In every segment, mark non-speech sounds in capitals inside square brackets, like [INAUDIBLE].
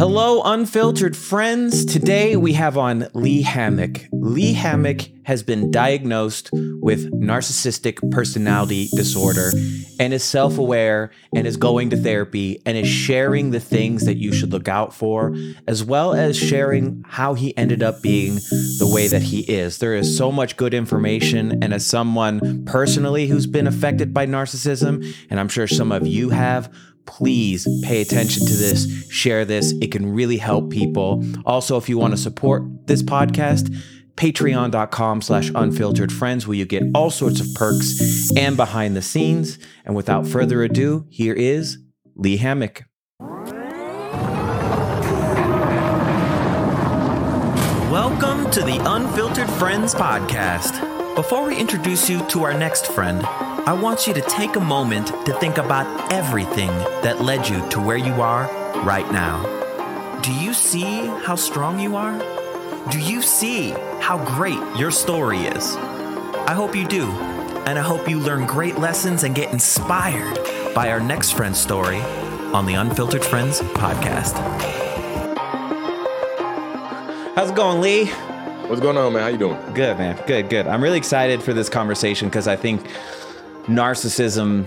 Hello, unfiltered friends. Today we have on Lee Hammock. Lee Hammock has been diagnosed with narcissistic personality disorder and is self aware and is going to therapy and is sharing the things that you should look out for, as well as sharing how he ended up being the way that he is. There is so much good information. And as someone personally who's been affected by narcissism, and I'm sure some of you have, please pay attention to this, share this. It can really help people. Also, if you want to support this podcast, patreon.com slash unfiltered friends where you get all sorts of perks and behind the scenes. And without further ado, here is Lee Hammock. Welcome to the Unfiltered Friends podcast. Before we introduce you to our next friend, I want you to take a moment to think about everything that led you to where you are right now. Do you see how strong you are? Do you see how great your story is? I hope you do, and I hope you learn great lessons and get inspired by our next friend's story on the Unfiltered Friends podcast. How's it going, Lee? What's going on, man? How you doing? Good, man. Good, good. I'm really excited for this conversation because I think narcissism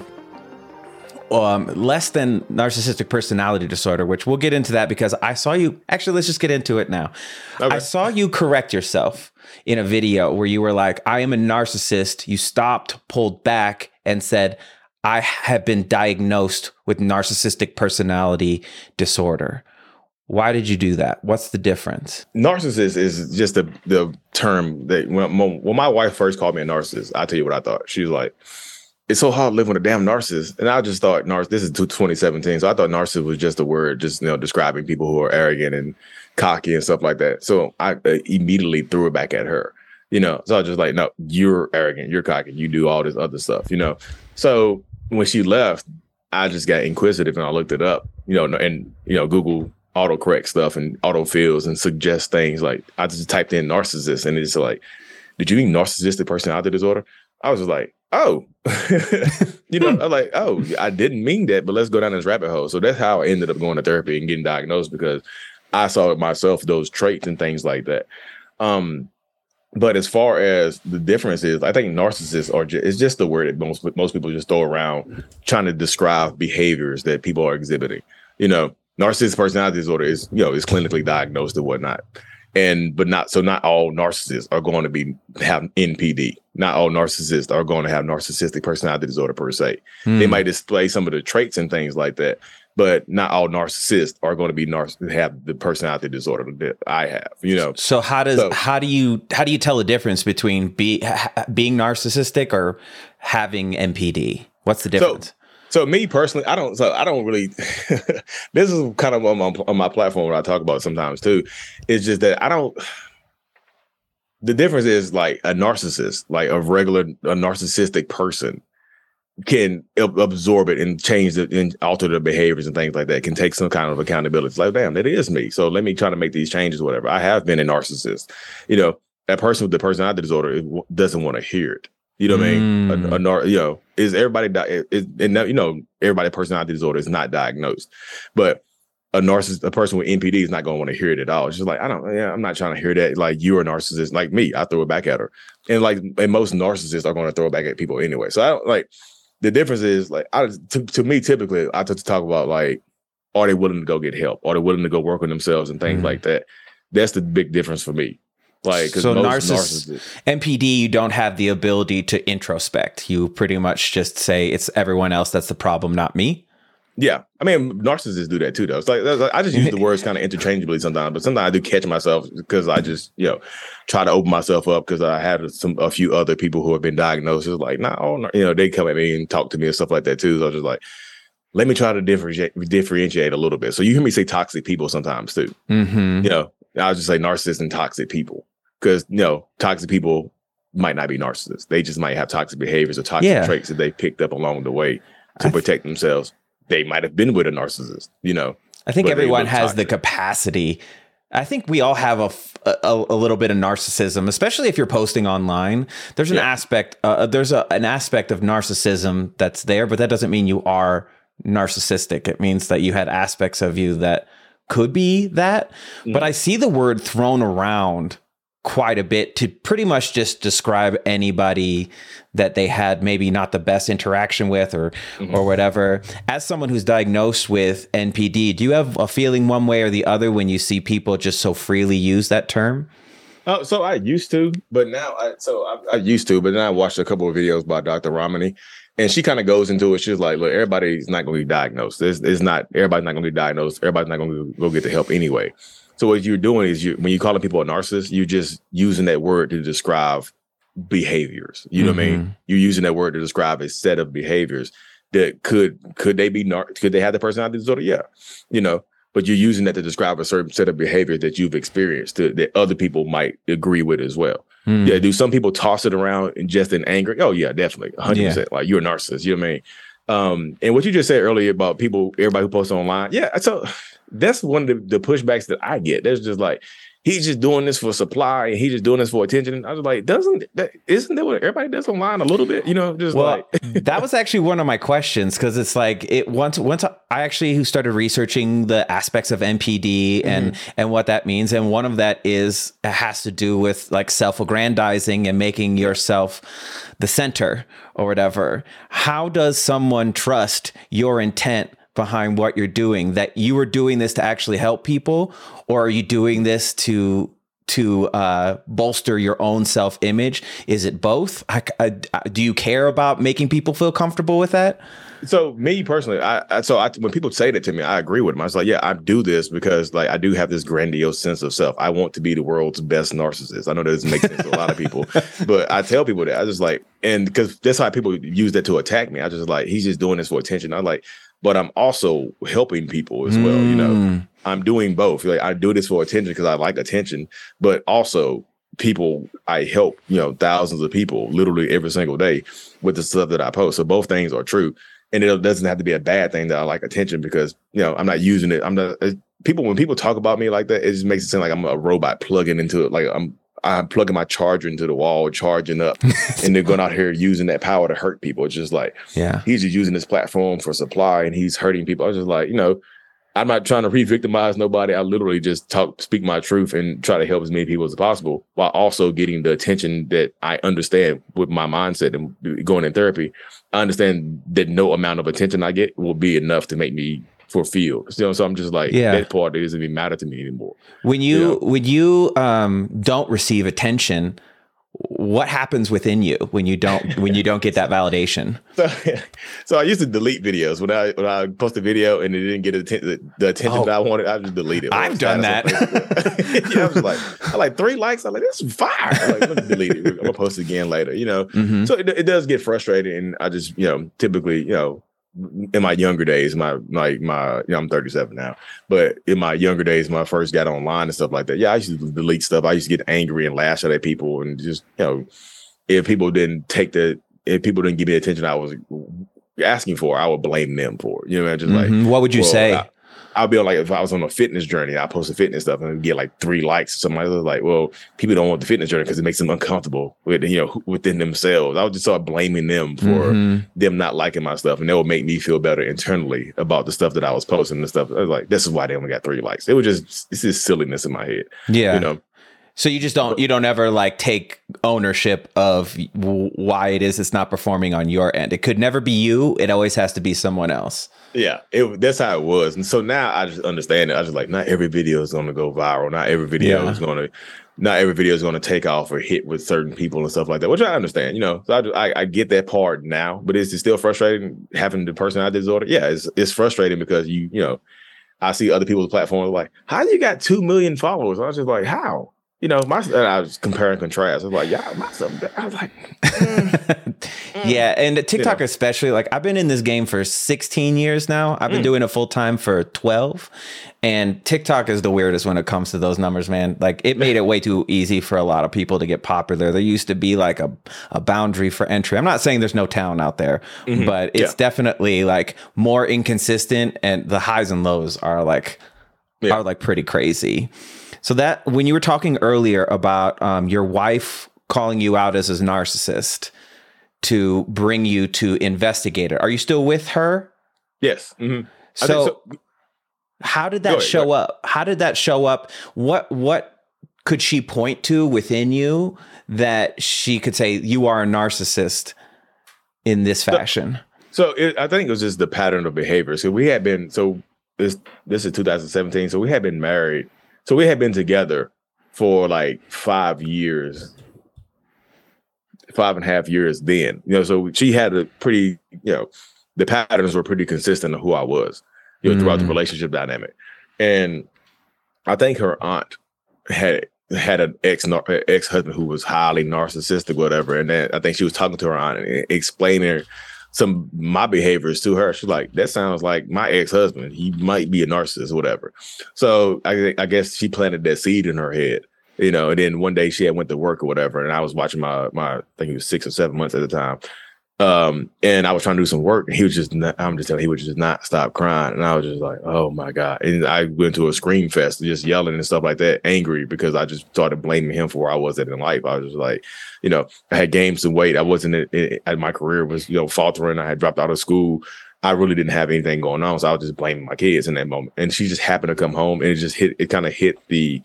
um, less than narcissistic personality disorder, which we'll get into that because I saw you. Actually, let's just get into it now. Okay. I saw you correct yourself in a video where you were like, I am a narcissist. You stopped, pulled back, and said, I have been diagnosed with narcissistic personality disorder. Why did you do that? What's the difference? Narcissist is just the the term that when, when my wife first called me a narcissist, I tell you what I thought. She was like, it's so hard to live with a damn narcissist. And I just thought narciss. This is 2017, so I thought narcissist was just a word, just you know, describing people who are arrogant and cocky and stuff like that. So I uh, immediately threw it back at her. You know, so I was just like, no, you're arrogant, you're cocky, you do all this other stuff. You know, so when she left, I just got inquisitive and I looked it up. You know, and you know, Google autocorrect stuff and autofills and suggest things like I just typed in narcissist and it's like, did you mean narcissistic personality disorder? I was just like, oh, [LAUGHS] you know, I'm like, oh, I didn't mean that, but let's go down this rabbit hole. So that's how I ended up going to therapy and getting diagnosed because I saw it myself, those traits and things like that. Um, but as far as the difference is, I think narcissists are just, it's just the word that most most people just throw around trying to describe behaviors that people are exhibiting. You know, narcissistic personality disorder is, you know, is clinically diagnosed and whatnot and but not so not all narcissists are going to be have NPD. Not all narcissists are going to have narcissistic personality disorder per se. Hmm. They might display some of the traits and things like that, but not all narcissists are going to be narciss- have the personality disorder that I have. You know. So how does so, how do you how do you tell the difference between be, ha, being narcissistic or having NPD? What's the difference? So, so me personally, I don't. So I don't really. [LAUGHS] this is kind of on my on my platform where I talk about sometimes too. It's just that I don't. [SIGHS] The difference is like a narcissist, like a regular a narcissistic person, can absorb it and change it and alter their behaviors and things like that. Can take some kind of accountability. It's like, damn, that is me. So let me try to make these changes. Whatever. I have been a narcissist. You know, that person with the personality disorder doesn't want to hear it. You know what mm. I mean? A, a, mm. you know, is everybody di- is and you know everybody personality disorder is not diagnosed, but a narcissist, a person with NPD is not going to want to hear it at all. It's just like I don't, yeah, I'm not trying to hear that. Like you're a narcissist, like me. I throw it back at her, and like and most narcissists are going to throw it back at people anyway. So I don't like the difference is like I to, to me typically I to talk about like are they willing to go get help? Are they willing to go work on themselves and things mm. like that? That's the big difference for me. Like so, narciss- NPD, you don't have the ability to introspect. You pretty much just say it's everyone else that's the problem, not me. Yeah, I mean, narcissists do that too, though. It's like, like I just use the words kind of [LAUGHS] interchangeably sometimes, but sometimes I do catch myself because I just you know try to open myself up because I had some a few other people who have been diagnosed. It's like, not all, you know, they come at me and talk to me and stuff like that too. So I was just like, let me try to differentiate differentiate a little bit. So you hear me say toxic people sometimes too. Mm-hmm. You know, I'll just say narcissist and toxic people because you know toxic people might not be narcissists. They just might have toxic behaviors or toxic yeah. traits that they picked up along the way to protect themselves. They might have been with a narcissist, you know. I think everyone has toxic. the capacity. I think we all have a, a, a, little bit of narcissism, especially if you're posting online. There's an yeah. aspect, uh, uh, there's a, an aspect of narcissism that's there, but that doesn't mean you are narcissistic. It means that you had aspects of you that could be that, mm. but I see the word thrown around quite a bit to pretty much just describe anybody that they had maybe not the best interaction with or mm-hmm. or whatever as someone who's diagnosed with NPD do you have a feeling one way or the other when you see people just so freely use that term Oh, so I used to, but now I so I, I, used to, but then I watched a couple of videos by Dr. Ramani, and she kind of goes into it. She's like, "Look, everybody's not going to be diagnosed. It's, it's not everybody's not going to be diagnosed. Everybody's not going to go get the help anyway." So what you're doing is you when you calling people a narcissist, you're just using that word to describe behaviors. You know mm-hmm. what I mean? Mm-hmm. You're using that word to describe a set of behaviors that could could they be nar- could they have the personality disorder? Yeah, you know but you're using that to describe a certain set of behavior that you've experienced to, that other people might agree with as well. Mm. Yeah, do some people toss it around and just in anger? Oh yeah, definitely, hundred yeah. percent. Like you're a narcissist. You know what I mean? Um, and what you just said earlier about people, everybody who posts online, yeah. So that's one of the, the pushbacks that I get. There's just like, he's just doing this for supply and he's just doing this for attention. And I was like, doesn't that isn't that what everybody does online a little bit? You know, just well, like [LAUGHS] that was actually one of my questions because it's like it once once I actually started researching the aspects of NPD and mm-hmm. and what that means, and one of that is it has to do with like self-aggrandizing and making yourself the center or whatever. How does someone trust your intent? Behind what you're doing that you are doing this to actually help people or are you doing this to to uh, bolster your own self image? Is it both? I, I, do you care about making people feel comfortable with that? So me personally, I, I so I, when people say that to me, I agree with them. I was like, yeah, I do this because like I do have this grandiose sense of self. I want to be the world's best narcissist. I know that doesn't make sense to a lot of people, [LAUGHS] but I tell people that I just like, and because that's how people use that to attack me. I just like he's just doing this for attention. I like, but I'm also helping people as well. You know, mm. I'm doing both. Like I do this for attention because I like attention, but also people I help, you know, thousands of people literally every single day with the stuff that I post. So both things are true. And it doesn't have to be a bad thing that I like attention because, you know, I'm not using it. I'm not people when people talk about me like that, it just makes it seem like I'm a robot plugging into it. Like I'm I'm plugging my charger into the wall, charging up, [LAUGHS] and they're going out here using that power to hurt people. It's just like, yeah, he's just using this platform for supply and he's hurting people. I was just like, you know, I'm not trying to re-victimize nobody. I literally just talk, speak my truth, and try to help as many people as possible, while also getting the attention that I understand with my mindset and going in therapy. I understand that no amount of attention I get will be enough to make me You know, so I'm just like yeah. that part doesn't even matter to me anymore. When you, you know? when you um, don't receive attention, what happens within you when you don't when you don't get that validation? [LAUGHS] So, so I used to delete videos when I when I post a video and it didn't get the, the attention oh, that I wanted. I just delete it. I've done that. [LAUGHS] yeah, I was like, I like three likes. I'm like, this is fire. I'm like, let me delete it. I'm gonna post it again later. You know, mm-hmm. so it, it does get frustrating, and I just you know typically you know in my younger days, my like my, you know, I'm 37 now, but in my younger days, when I first got online and stuff like that, yeah, I used to delete stuff. I used to get angry and lash out at people, and just you know, if people didn't take the, if people didn't give me the attention I was asking for, I would blame them for. It. You know, just mm-hmm. like, what would you well, say? I, I'll be like, if I was on a fitness journey, I post a fitness stuff and get like three likes. Somebody was like, well, people don't want the fitness journey because it makes them uncomfortable with, you know, within themselves. I would just start blaming them for mm-hmm. them not liking my stuff. And that would make me feel better internally about the stuff that I was posting and stuff. I was like, this is why they only got three likes. It was just, this is silliness in my head. Yeah. You know? So you just don't you don't ever like take ownership of why it is it's not performing on your end. It could never be you. It always has to be someone else. Yeah, it, that's how it was. And so now I just understand it. I just like not every video is going to go viral. Not every video yeah. is going to not every video is going to take off or hit with certain people and stuff like that, which I understand. You know, so I, I, I get that part now. But is it still frustrating having the personality disorder? Yeah, it's it's frustrating because you you know I see other people's platforms like, how do you got two million followers? I was just like, how? You know, my I was comparing contrast. I was like, yeah, my stuff. I was like, mm, [LAUGHS] mm. yeah, and TikTok you know. especially. Like, I've been in this game for 16 years now. I've been mm. doing it full time for 12, and TikTok is the weirdest when it comes to those numbers, man. Like, it made it way too easy for a lot of people to get popular. There used to be like a a boundary for entry. I'm not saying there's no talent out there, mm-hmm. but it's yeah. definitely like more inconsistent, and the highs and lows are like yeah. are like pretty crazy. So that when you were talking earlier about um, your wife calling you out as a narcissist to bring you to investigate it, are you still with her? Yes. Mm-hmm. So, so, How did that ahead, show up? How did that show up? What what could she point to within you that she could say you are a narcissist in this fashion? So it, I think it was just the pattern of behavior. So we had been so this this is 2017. So we had been married. So we had been together for like five years, five and a half years. Then you know, so she had a pretty you know the patterns were pretty consistent of who I was you know throughout the Mm. relationship dynamic, and I think her aunt had had an ex ex husband who was highly narcissistic, whatever. And then I think she was talking to her aunt and explaining some my behaviors to her. She's like, "That sounds like my ex husband. He might be a narcissist, or whatever." So I, I guess she planted that seed in her head, you know. And then one day she had went to work or whatever, and I was watching my my I think he was six or seven months at the time. Um, and I was trying to do some work, and he was just not, I'm just telling you, he would just not stop crying, and I was just like, oh my god! And I went to a scream fest, just yelling and stuff like that, angry because I just started blaming him for where I was at in life. I was just like, you know, I had gained some weight. I wasn't in- my career was you know faltering. I had dropped out of school. I really didn't have anything going on, so I was just blaming my kids in that moment. And she just happened to come home, and it just hit. It kind of hit the,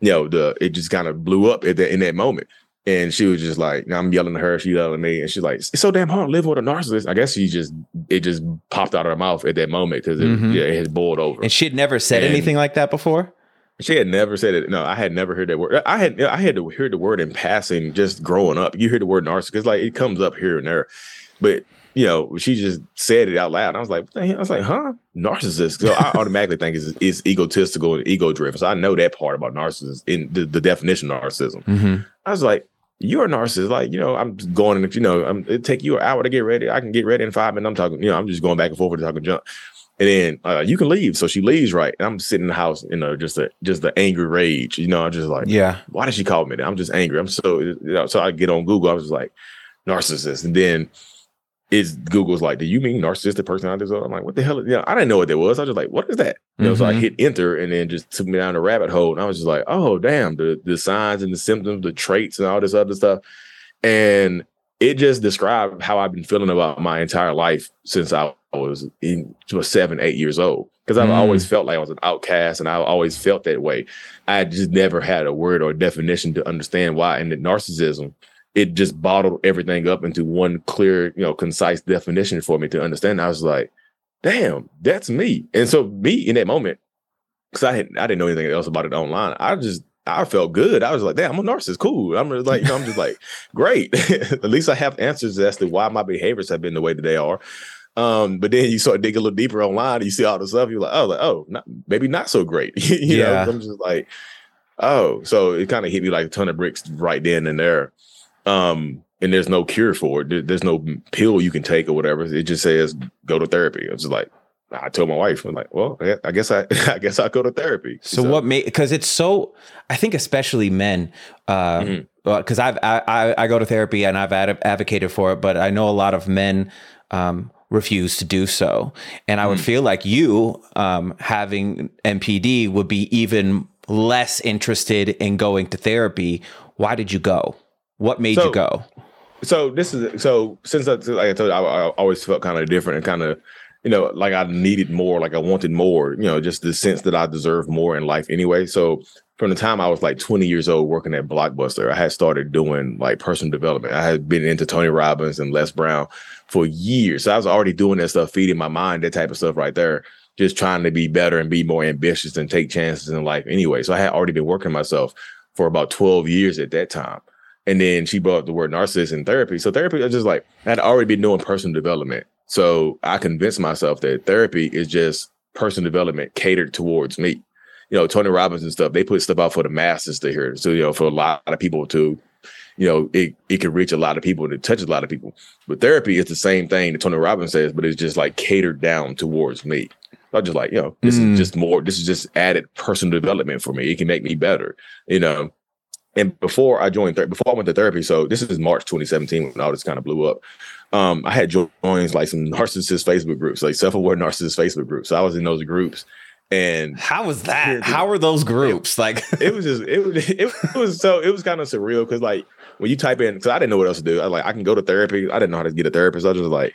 you know, the it just kind of blew up at that in that moment. And she was just like, I'm yelling at her, she yelling at me, and she's like, "It's so damn hard living with a narcissist." I guess she just it just popped out of her mouth at that moment because it, Mhm. yeah, it had boiled over. And she had never said And- anything like that before. She had never said it. No, I had never heard that word. I had I had to hear the word in passing just growing up. You hear the word narcissist, like it comes up here and there. But you know, she just said it out loud. I was like, what the hell? I was like, huh? Narcissist. So I [LAUGHS] automatically think it's, it's egotistical and ego driven. So I know that part about narcissist in the, the definition of narcissism. Mm-hmm. I was like, you're a narcissist. Like, you know, I'm just going and you know, I'm, it take you an hour to get ready. I can get ready in five minutes. I'm talking, you know, I'm just going back and forth and talking junk. And then uh, you can leave. So she leaves, right? And I'm sitting in the house, you know, just a just the angry rage. You know, I'm just like, Yeah. why did she call me that? I'm just angry. I'm so you know, so I get on Google. I was just like, narcissist. And then it's Google's like, do you mean narcissistic personality disorder? I'm like, what the hell? is-" You know, I didn't know what that was. I was just like, what is that? You know, so I Mhm. hit enter and then just took me down the rabbit hole. And I was just like, oh damn, the the signs and the symptoms, the traits and all this other stuff. And it just described how I've been feeling about my entire life since I was in was seven, eight years old. Because I've Mm. always felt like I was an outcast and I always felt that way. I just never had a word or definition to understand why. And the narcissism, it just bottled everything up into one clear, you know, concise definition for me to understand. I was like, damn, that's me. And so me in that moment, because I had I didn't know anything else about it online. I just I felt good. I was like, damn, I'm a narcissist. Cool. I'm just like, you know, I'm just like, [LAUGHS] great. [LAUGHS] At least I have answers as to why my behaviors have been the way that they are. Um, but then you start digging a little deeper online, and you see all the stuff. You're like, oh, like, oh, not, maybe not so great. [LAUGHS] you Yeah. know, I'm just like, oh, so it kind of hit me like a ton of bricks right then and there. Um, and there's no cure for it. There's no pill you can take or whatever. It just says go to therapy. It's just like I told my wife, I'm like, well, I- I guess I, [LAUGHS] I guess I'll go to therapy. So, what made because it's so I think especially men uh Mhm. because I've I, I I go to therapy and I've ad- advocated for it, but I know a lot of men um refuse to do so, and I would Mm. feel like you um having NPD would be even less interested in going to therapy. Why did you go? What made So- you go? so this is so since I, like I told you, I, I always felt kind of different and kind of you know like I needed more, like I wanted more, you know, just the sense that I deserve more in life anyway. So from the time I was like 20 years old working at Blockbuster, I had started doing like personal development. I had been into Tony Robbins and Les Brown for years. So I was already doing that stuff, feeding my mind, that type of stuff right there, just trying to be better and be more ambitious and take chances in life anyway. So I had already been working myself for about 12 years at that time. And then she brought up the word narcissist in therapy. So therapy is just like I had already been doing personal development. So I convinced myself that therapy is just personal development catered towards me. You know, Tony Robbins and stuff, they put stuff out for the masses to hear. So, you know, for a lot of people to, you know, it, it can reach a lot of people and it touches a lot of people. But therapy is the same thing that Tony Robbins says, but it's just like catered down towards me. I'm just like, you know, this Mm. is just more, this is just added personal development for me. It can make me better, you know. And before I joined therapy, before I went to therapy, so this is March 2017 when all this kind of blew up. Um, I had joined like some narcissist Facebook groups, like self-aware narcissist Facebook groups. So I was in those groups, and How was that? How were those groups? Like, [LAUGHS] it was just it was [LAUGHS] it was so it was kind of surreal because like when you type in, because I didn't know what else to do. I like I can go to therapy. I didn't know how to get a therapist. I was just like,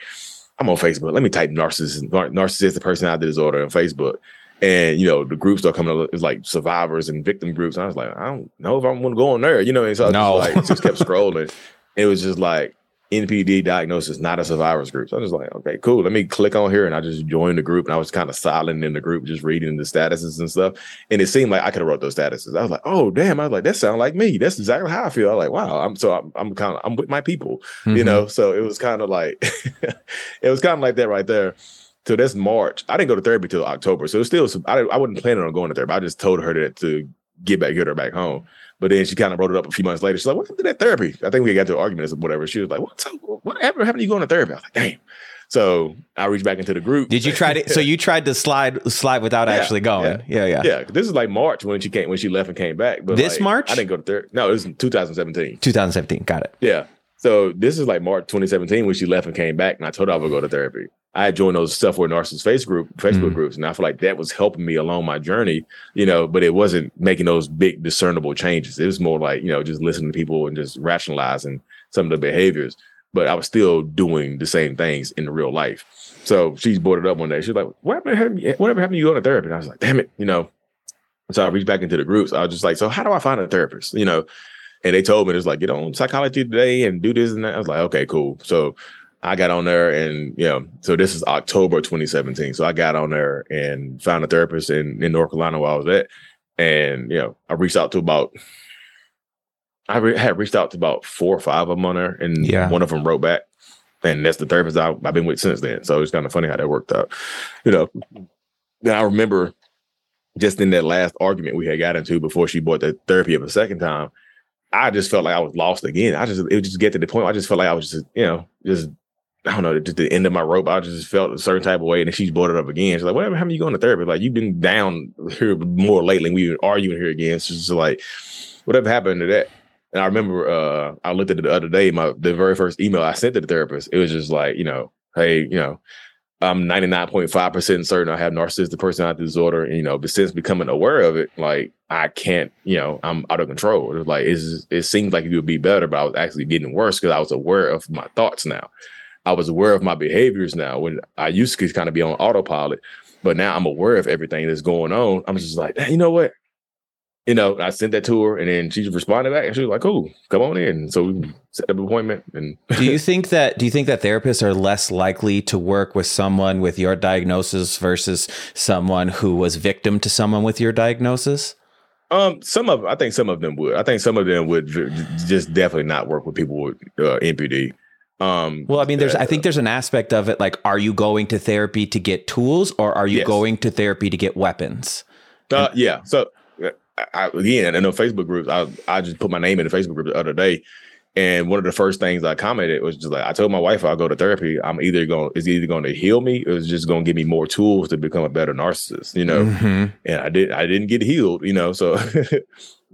I'm on Facebook. Let me type narcissist nar- narcissistic personality disorder on Facebook. And you know, the groups start coming up it's like survivors and victim groups. And I was like, I don't know if I'm gonna go on there, you know. And so I No. just like just kept [LAUGHS] scrolling. It was just like NPD diagnosis, not a survivors group. So I was just like, okay, cool. Let me click on here. And I just joined the group and I was kind of silent in the group, just reading the statuses and stuff. And it seemed like I could have wrote those statuses. I was like, oh damn. I was like, that sounds like me. That's exactly how I feel. I was like, wow. I'm so I'm, I'm kind of I'm with my people, you Mhm. know. So it was kind of like [LAUGHS] it was kind of like that right there. So that's March. I didn't go to therapy till October. So it was still I, I wasn't planning on going to therapy. I just told her that to get back, get her back home. But then she kind of brought it up a few months later. She's like, "What happened to that therapy?" I think we got to arguments or whatever. She was like, "What's up? What happened? To you going to therapy?" I was like, "Damn." So I reached back into the group. Did you try to? So you tried to slide slide without Yeah, actually going? Yeah, yeah. yeah, this is like March when she came when she left and came back. But This like, March? I didn't go to therapy. No, it was 2017. 2017. Got it. Yeah. So this is like March 2017 when she left and came back, and I told her I would go to therapy. I joined those stuff with Narcissist face group, Facebook Mhm. groups, and I feel like that was helping me along my journey, you know, but it wasn't making those big discernible changes. It was more like, you know, just listening to people and just rationalizing some of the behaviors. But I was still doing the same things in real life. So she's brought it up one day. She's like, What happened? to- Whatever happened to you going to therapy? And I was like, damn it, you know. So I reached back into the groups. I was just like, so how do I find a therapist? You know, and they told me it's like get on psychology today and do this and that. I was like, okay, cool. So I got on there and you know, so this is October 2017. So I got on there and found a therapist in, in North Carolina where I was at. And you know, I reached out to about I re- had reached out to about four or five of them on there, and Yeah. one of them wrote back. And that's the therapist I, I've been with since then. So it's kind of funny how that worked out. You know, then I remember just in that last argument we had got into before she bought the therapy up a second time, I just felt like I was lost again. I just it would just get to the point. Where I just felt like I was just you know just I don't know just the end of my rope. I just felt a certain type of way, and then she's brought it up again. She's like, "Whatever happened? You going to therapy? Like you've been down here more lately. We've been arguing here again." So it's like, whatever happened to that? And I remember uh I looked at it the other day. My the very first email I sent to the therapist, it was just like you know, hey, you know. I'm 99.5% certain I have narcissistic personality disorder. And, you know, but since becoming aware of it, like I can't, you know, I'm out of control. It's like it's, it seems like it would be better, but I was actually getting worse because I was aware of my thoughts now. I was aware of my behaviors now when I used to kind of be on autopilot, but now I'm aware of everything that's going on. I'm just like, "Hey, you know what? You know, I sent that to her and then she responded back and she was like, cool, come on in. So we set up an appointment and [LAUGHS] do you think that do you think that therapists are less likely to work with someone with your diagnosis versus someone who was victim to someone with your diagnosis? Um, some of I think some of them would. I think some of them would just definitely not work with people with uh, NPD. Um, Well, I mean, there's I think there's an aspect of it like are you going to therapy to get tools or are you Yes. going to therapy to get weapons? Uh, yeah. So uh, I, I, again, in the Facebook groups, I I just put my name in the Facebook group the other day, and one of the first things I commented was just like I told my wife I'll go to therapy. I'm either going it's either going to heal me or it's just going to give me more tools to become a better narcissist. You know, Mhm. and I did I didn't get healed. You know, so. [LAUGHS]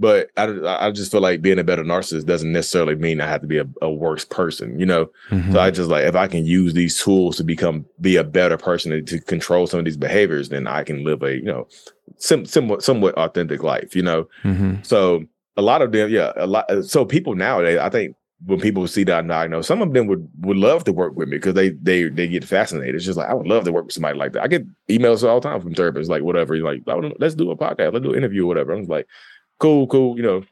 But I, I just feel like being a better narcissist doesn't necessarily mean I have to be a, a worse person, you know. Mhm. So I just like if I can use these tools to become be a better person and to control some of these behaviors, then I can live a you know sim- somewhat somewhat authentic life, you know. Mhm. So a lot of them, yeah, a lot. So people nowadays, I think when people see that diagnosed, some of them would would love to work with me because they they they get fascinated. It's just like I would love to work with somebody like that. I get emails all the time from therapists, like whatever, you're like "Oh, let's do a podcast, let's do an interview, or whatever. I'm like, cool, cool, you know.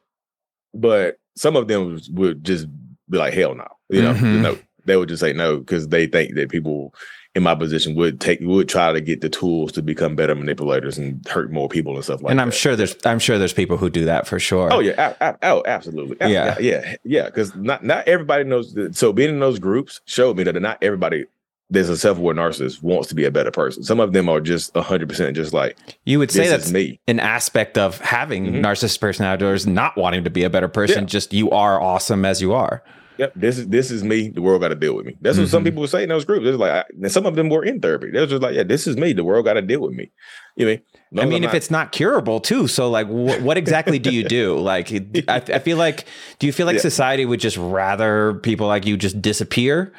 But some of them would just be like, hell no, you know, Mhm. no. They would just say no because they think that people in my position would take would try to get the tools to become better manipulators and hurt more people and stuff like and that. I'm sure there's I'm sure there's people who do that for sure. Oh yeah, a- a- oh absolutely, Yeah. yeah, yeah, Because not not everybody knows. that- So being in those groups showed me that not everybody there's a self-aware narcissist wants to be a better person. Some of them are just hundred percent just like You would say that's me. an aspect of having Mhm. narcissist personality or is not wanting to be a better person. Yeah. Just you are awesome as you are. Yep, this is this is me. The world got to deal with me. That's what some Mhm. people would say in those groups. It's like, I, and some of them were in therapy. They was just like, yeah, this is me. The world got to deal with me. You know I mean? I mean, if not- it's not curable too, so like, wh- what exactly do you do? [LAUGHS] Like, I, I feel like, do you feel like Yeah. society would just rather people like you just disappear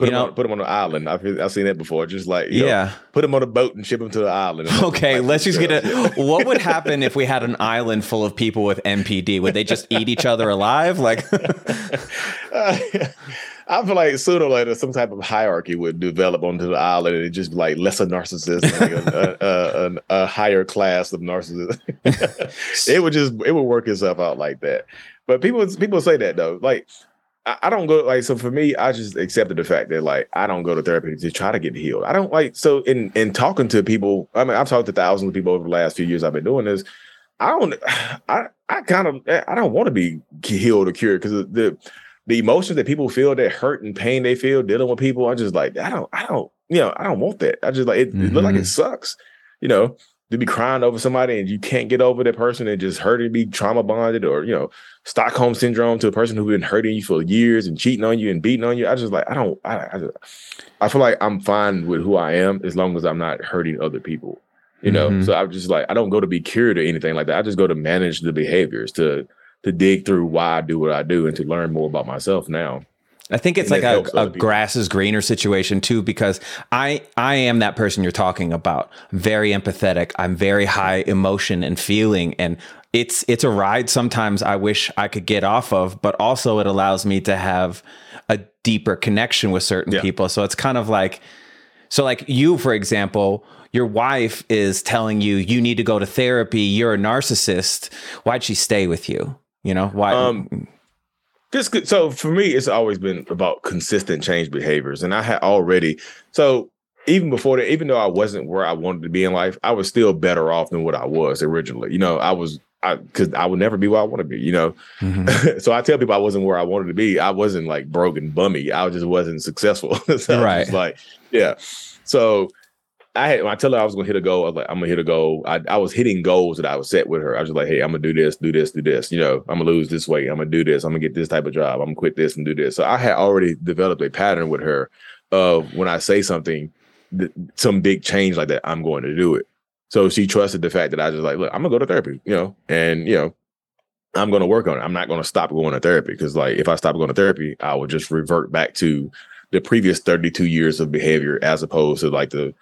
Put You them know- on, put them on an island. I've I've seen that before. Just like you know, Yeah. put them on a boat and ship them to the island. and let them Okay, fight let's just get it. [LAUGHS] What would happen if we had an island full of people with NPD? Would they just eat each other alive? Like, [LAUGHS] I feel like sooner or later some type of hierarchy would develop onto the island and it just be like lesser narcissists, like a, a, a, a higher class of narcissists. [LAUGHS] it would just it would work itself out like that. But people people say that though. Like I, don't go like so for me, I just accepted the fact that like I don't go to therapy to try to get healed. I don't like so in in talking to people, I mean I've talked to thousands of people over the last few years I've been doing this. I don't [SIGHS] I I kind of eh, I don't want to be healed or cured because the the emotions that people feel, that hurt and pain they feel dealing with people, I'm just like, I don't, I don't, you know, I don't want that. I just like it, it look like it mm-hmm. sucks, you know, to be crying over somebody and you can't get over that person and just hurting, be trauma bonded or you know, Stockholm syndrome to a person who's been hurting you for years and cheating on you and beating on you. I just like, I don't, I, I, just, I feel like I'm fine with who I am as long as I'm not hurting other people. You know, Mhm. so I'm just like I don't go to be cured or anything like that. I just go to manage the behaviors to to dig through why I do what I do and to learn more about myself now. I think it's And like it a, a grass is greener situation too, because I I am that person you're talking about. Very empathetic. I'm very high emotion and feeling, and it's it's a ride. Sometimes I wish I could get off of, but also it allows me to have a deeper connection with certain Yeah. people. So it's kind of like, so like you, for example. Your wife is telling you you need to go to therapy. You're a narcissist. Why'd she stay with you? You know why? Um, Just. So for me, it's always been about consistent change behaviors, and I had already. So even before that, even though I wasn't where I wanted to be in life, I was still better off than what I was originally. You know, I was I because I would never be where I want to be. You know, Mhm. [LAUGHS] so I tell people I wasn't where I wanted to be. I wasn't like broken bummy. I just wasn't successful. [LAUGHS] so I was Right. like, yeah. So I had I tell her I was gonna hit a goal, I was like, I'm gonna hit a goal. I, I was hitting goals that I was set with her. I was just like, hey, I'm gonna do this, do this, do this. You know, I'm gonna lose this weight. I'm gonna do this. I'm gonna get this type of job. I'm gonna quit this and do this. So I had already developed a pattern with her of when I say something, th- some big change like that, I'm going to do it. So she trusted the fact that I just like, look, I'm gonna go to therapy, you know, and you know, I'm gonna work on it. I'm not gonna stop going to therapy because like if I stop going to therapy, I would just revert back to the previous 32 years of behavior as opposed to like the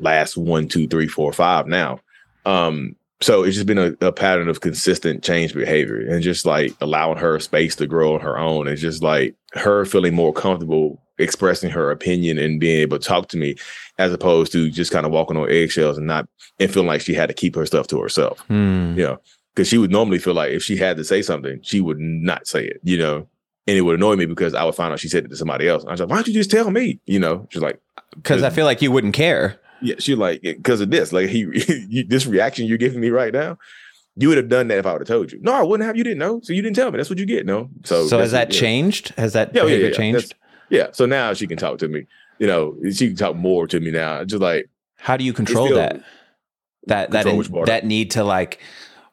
last one, two, three, four, five now. Um, so it's just been a, a pattern of consistent change behavior and just like allowing her space to grow on her own. It's just like her feeling more comfortable expressing her opinion and being able to talk to me as opposed to just kind of walking on eggshells and not and feeling like she had to keep her stuff to herself Hmm. you know, because she would normally feel like if she had to say something, she would not say it, you know, and it would annoy me because I would find out she said it to somebody else. I was like, why don't you just tell me? You know, she's like, because I feel like you wouldn't care. Yeah, she like because of this, like [LAUGHS] he, this reaction you're giving me right now. You would have done that if I would have told you. No, I wouldn't have. You didn't know, so you didn't tell me. That's what you get. No, so So, has that changed? Has that Yeah, oh, yeah, yeah, yeah. changed? Yeah, so now she can talk to me. You know, she can talk more to me now. Just like How do you control still- that? That that in- that need to like.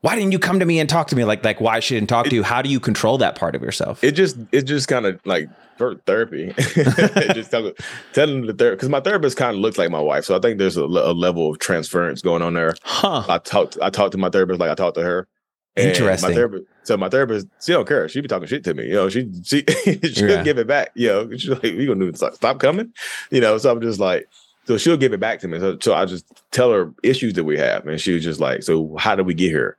Why didn't you come to me and talk to me? Like like why she didn't talk to you? How do you control that part of yourself? it just it just kind of like for therapy [LAUGHS] just tell, telling the therapist because my therapist kind of looks like my wife so i think there's a, a level of transference going on there huh? i talked i talked to my therapist like i talked to her Interesting. my therapist so my therapist she don't care she be talking shit to me you know she she [LAUGHS] she'll Yeah. give it back you know she's like we gonna do stop, stop coming you know so i'm just like so she'll give it back to me so, so i just tell her issues that we have and she was just like so how did we get here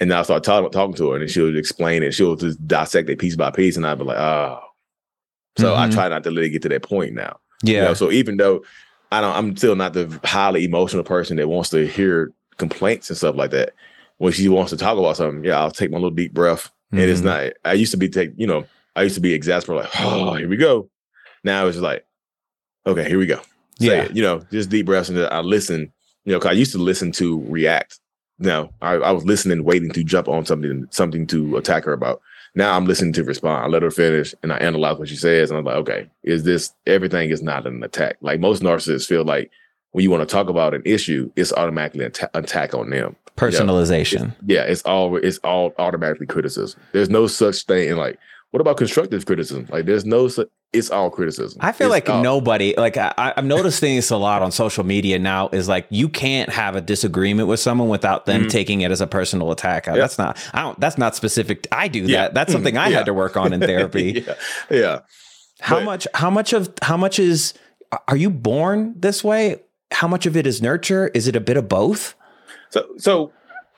and then I start talking, talking to her, and she'll explain it. She'll just dissect it piece by piece, and I'd be like, "Oh." So I Mhm. try not to let it get to that point now. Yeah. You know, so even though I don't, I'm still not the highly emotional person that wants to hear complaints and stuff like that. When she wants to talk about something, yeah, I'll take my little deep breath. And it's Mhm. not. I used to be take, you know, I used to be exasperated, like, oh, here we go. Now it's like, okay, here we go. Say Yeah. it, you know, just deep breaths, and I listen. You know, 'cause I used to listen to react. No, I, I was listening, waiting to jump on something, something to attack her about. Now I'm listening to respond. I let her finish, and I analyze what she says, and I'm like, okay, is this everything is not an attack? Like most narcissists feel like when you want to talk about an issue, it's automatically an atta- attack on them. Personalization. Yeah, it's all it's all automatically criticism. There's no such thing. Like, what about constructive criticism? Like, there's no. It's all criticism. I feel It's like all- nobody, like I, I've noticed this a lot on social media now. Is like you can't have a disagreement with someone without them Mhm. taking it as a personal attack. Uh, Yeah. That's not. I don't. That's not specific. I do Yeah. that. That's something I Yeah. had to work on in [LAUGHS] therapy. yeah, yeah. How But- much? How much of? How much is? Are you born this way? How much of it is nurture? Is it a bit of both? So so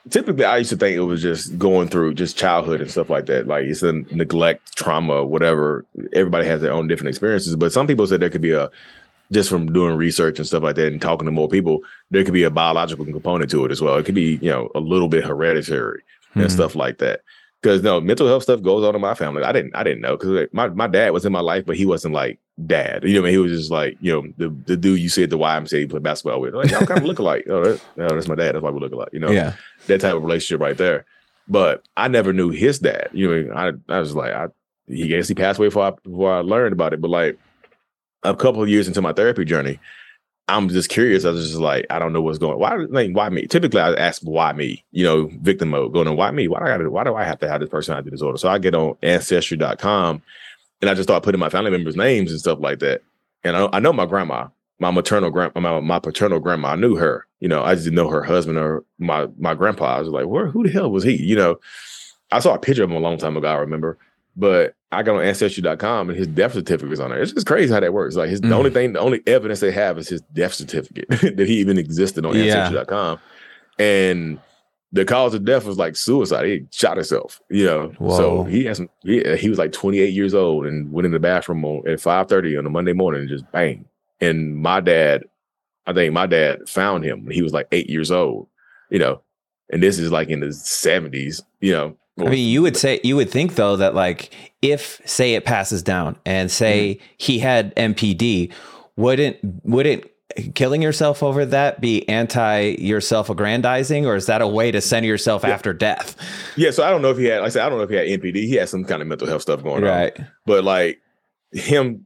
typically I used to think it was just going through just childhood and stuff like that. Like it's a neglect, trauma, whatever. Everybody has their own different experiences. But some people said there could be a just from doing research and stuff like that and talking to more people, there could be a biological component to it as well. It could be, you know, a little bit hereditary and Mhm. stuff like that. Because no, mental health stuff goes on in my family. I didn't, I didn't know because my, my dad was in my life, but he wasn't like dad. You know, what I mean, he was just like, you know, the, the dude you see at the YMCA you play basketball with. Like, y'all kind of look alike. Oh, that, oh, that's my dad. That's why we look alike. You know, Yeah. That type of relationship right there. But I never knew his dad. You know, I I was like, I he guess he passed away before I, before I learned about it. But like a couple of years into my therapy journey, I'm just curious. I was just like, I don't know what's going. On. Why like why me? Typically, I ask why me. You know, victim mode. Going on why me? Why do I gotta, Why do I have to have this personality disorder? So I get on ancestry.com and I just start putting my family members' names and stuff like that. And I, I know my grandma, my maternal grand, my, my paternal grandma. I knew her. You know, I just didn't know her husband or my my grandpa. I was like, where? Who the hell was he? You know, I saw a picture of him a long time ago. I remember, but I got on ancestry.com and his death certificate is on there. It's just crazy how that works. Like his the Mm. only thing, the only evidence they have is his death certificate [LAUGHS] that he even existed on Yeah. ancestry.com. And the cause of death was like suicide. He shot himself, you know. So he has some, he, he was like 28 years old and went in the bathroom at 5:30 on a Monday morning and just bang. And my dad, I think my dad found him when he was like eight years old, you know. And this is like in the 70s, you know. I mean, you would say you would think though that like if say it passes down and say Mm-hmm. he had NPD, wouldn't wouldn't killing yourself over that be anti yourself aggrandizing or is that a way to center yourself after death? Yeah, so I don't know if he had, like I said, I don't know if he had NPD. He had some kind of mental health stuff going on. Right. But like him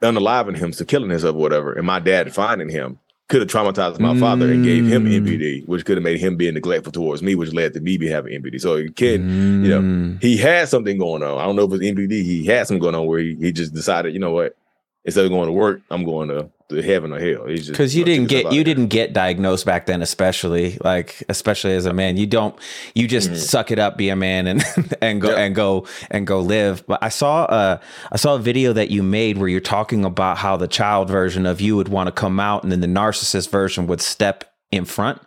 unaliving him, so killing himself or whatever, and my dad finding him could have traumatized my father and gave him Mm. Which could have made him being neglectful towards me, which led to me be having NPD. So the kid, you know, Mm. he had something going on. I don't know if it's NPD. He had something going on where he, he just decided, you know what, instead of going to work, I'm going to, to heaven or hell. Because you know, didn't get you didn't get diagnosed back then especially like especially as a man you don't you just Mhm. suck it up be a man and [LAUGHS] and go Yeah. and go and go live but i saw a i saw a video that you made where you're talking about how the child version of you would want to come out and then the narcissist version would step in front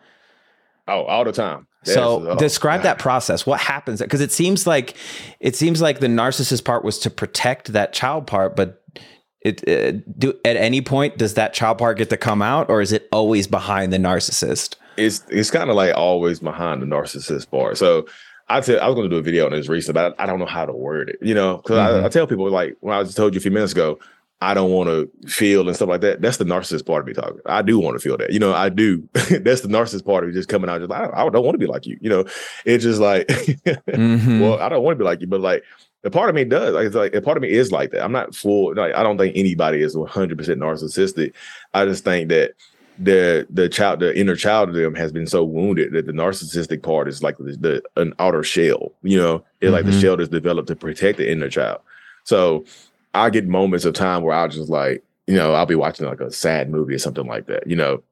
Oh, all the time. so oh, describe God. that process what happens because it seems like it seems like the narcissist part was to protect that child part but it, uh, do at any point does that child part get to come out or is it always behind the narcissist it's it's kind of like always behind the narcissist part. So I tell I was going to do a video on this recently, but I, I don't know how to word it. You know, because Mhm. I, I tell people like when I just told you a few minutes ago, I don't want to feel and stuff like that. That's the narcissist part of me talking. I do want to feel that. You know, I do. [LAUGHS] That's the narcissist part of me just coming out. Just like, I, I don't want to be like you. You know, it's just like, [LAUGHS] Mhm. well, I don't want to be like you, but like. The part of me does like, it's like a part of me is like that. I'm not full. Like I don't think anybody is 100 percent narcissistic. I just think that the the child the inner child of them has been so wounded that the narcissistic part is like the, the an outer shell you know it's like the Mhm. shell is developed to protect the inner child so i get moments of time where i'll just like you know i'll be watching like a sad movie or something like that you know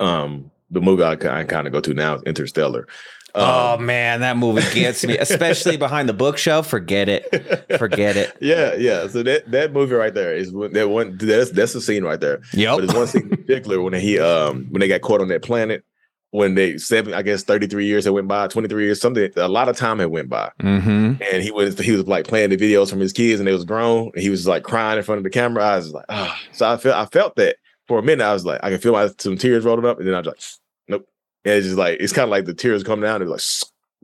um the movie i, I kind of go to now is interstellar oh Um, man, that movie gets me, especially behind the bookshelf. Forget it. Forget it. [LAUGHS] yeah yeah so that that movie right there is that one that's that's the scene right there Yeah. But there's one scene in particular when he um when they got caught on that planet when they seven I guess 33 years had went by, 23 years, something a lot of time had went by. Mm-hmm. And he was he was like playing the videos from his kids and they was grown and he was like crying in front of the camera. I was like, ah. So I felt I felt that for a minute. I was like, I can feel my some tears rolling up, and then I was like. And it's just like it's kind of like the tears come down and like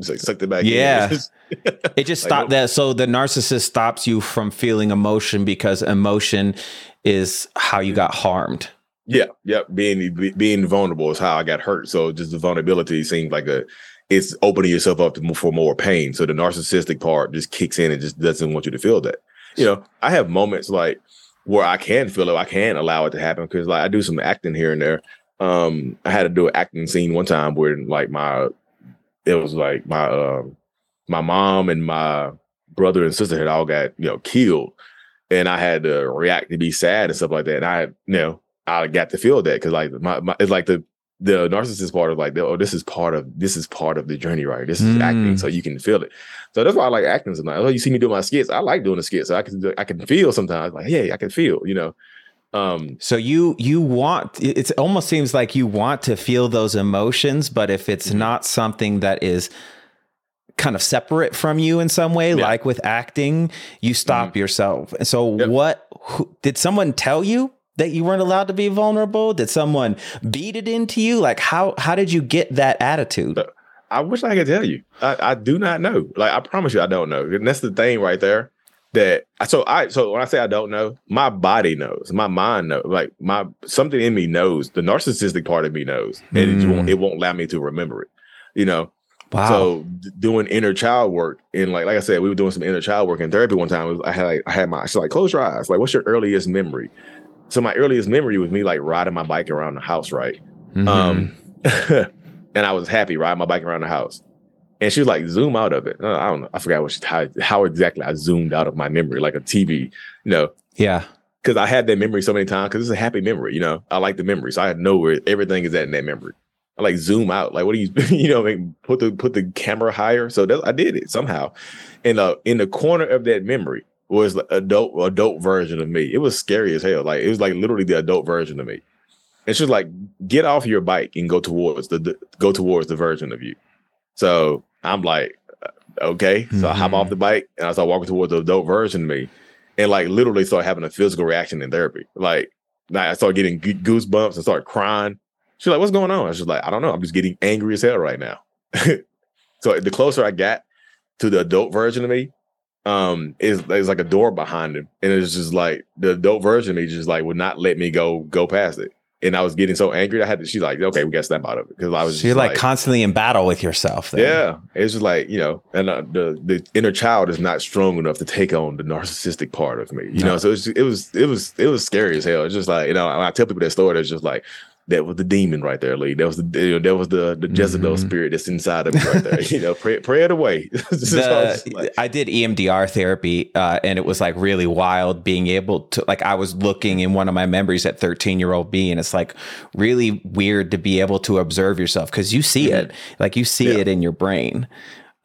it's like sucked it back. in. Yeah. [LAUGHS] [LAUGHS] It just Like, stopped nope. Oh. that. So the narcissist stops you from feeling emotion because emotion is how you mm. got harmed. Yeah, yeah. Being be- being vulnerable is how I got hurt. So just the vulnerability seems like a it's opening yourself up to for more pain. So the narcissistic part just kicks in and just doesn't want you to feel that. You know, I have moments like where I can feel it, I can allow it to happen because like I do some acting here and there. Um, I had to do an acting scene one time where like my it was like my um my mom and my brother and sister had all got you know killed, and I had to react to be sad and stuff like that. And I you know I got to feel that because like my, my it's like the the narcissist part of like, oh, this is part of this is part of the journey, right? This is Mm. acting, so you can feel it. So that's why I like acting sometimes. Oh, you see me do my skits. I like doing the skits. So I can I can feel sometimes like, hey, I can feel, you know. Um, So you you want it almost seems like you want to feel those emotions, but if it's Mhm. not something that is kind of separate from you in some way, Yeah. Mm-hmm. like with acting, you stop yourself. And so Yep. what who, did someone tell you that you weren't allowed to be vulnerable? Did someone beat it into you? Like how how did you get that attitude? Uh, I wish I could tell you. I, I do not know. Like I promise you, I don't know. And that's the thing right there. That so I so when I say I don't know, my body knows, my mind knows, like my something in me knows. The narcissistic part of me knows, and it Mm. won't it won't allow me to remember it. You know. Wow. So d- doing inner child work and like like I said, we were doing some inner child work in therapy one time. Was- I had like, I had my she's like close your eyes. Like, what's your earliest memory? So my earliest memory was me like riding my bike around the house, right? Mhm. Um, [LAUGHS] and I was happy riding my bike around the house. And she was like, zoom out of it. Uh, I don't know. I forgot what she, how, how exactly I zoomed out of my memory, like a TV, you know, yeah. because I had that memory so many times because it's a happy memory, you know. I like the memory. So I know where everything is at in that memory. I like zoom out. Like, what do you, [LAUGHS] you know, like, put the put the camera higher. So that, I did it somehow. And uh, in the corner of that memory was the adult adult version of me. It was scary as hell. Like it was like literally the adult version of me. And she was like, get off your bike and go towards the, the go towards the version of you. So I'm like, uh, okay. So I hop off the bike and I start walking towards the adult version of me. And like literally start having a physical reaction in therapy. Like I start getting goosebumps and start crying. She's like, what's going on? I was just like, I don't know. I'm just getting angry as hell right now. [LAUGHS] so the closer I got to the adult version of me, um, is is like a door behind him. And it's just like the adult version of me just like would not let me go go past it. And I was getting so angry. I had to, she's like, okay, we got to snap out of it. Cause I was So you're just like, constantly in battle with yourself. Then. yeah, it's just like you know, and uh, the the inner child is not strong enough to take on the narcissistic part of me. You No. know, so it's, it was it was it was scary as hell. It's just like you know, I tell people that story, it's just like that was the demon right there, Lee. That was the you know, that was the the Jezebel Mhm. spirit that's inside of me right there. [LAUGHS] you know, pray pray it away. [LAUGHS] I the, like, I did EMDR therapy, uh, and it was like really wild being able to like I was looking in one of my memories at 13 year old me, and it's like really weird to be able to observe yourself because you see it, like you see Mm-hmm. Yeah. it in your brain.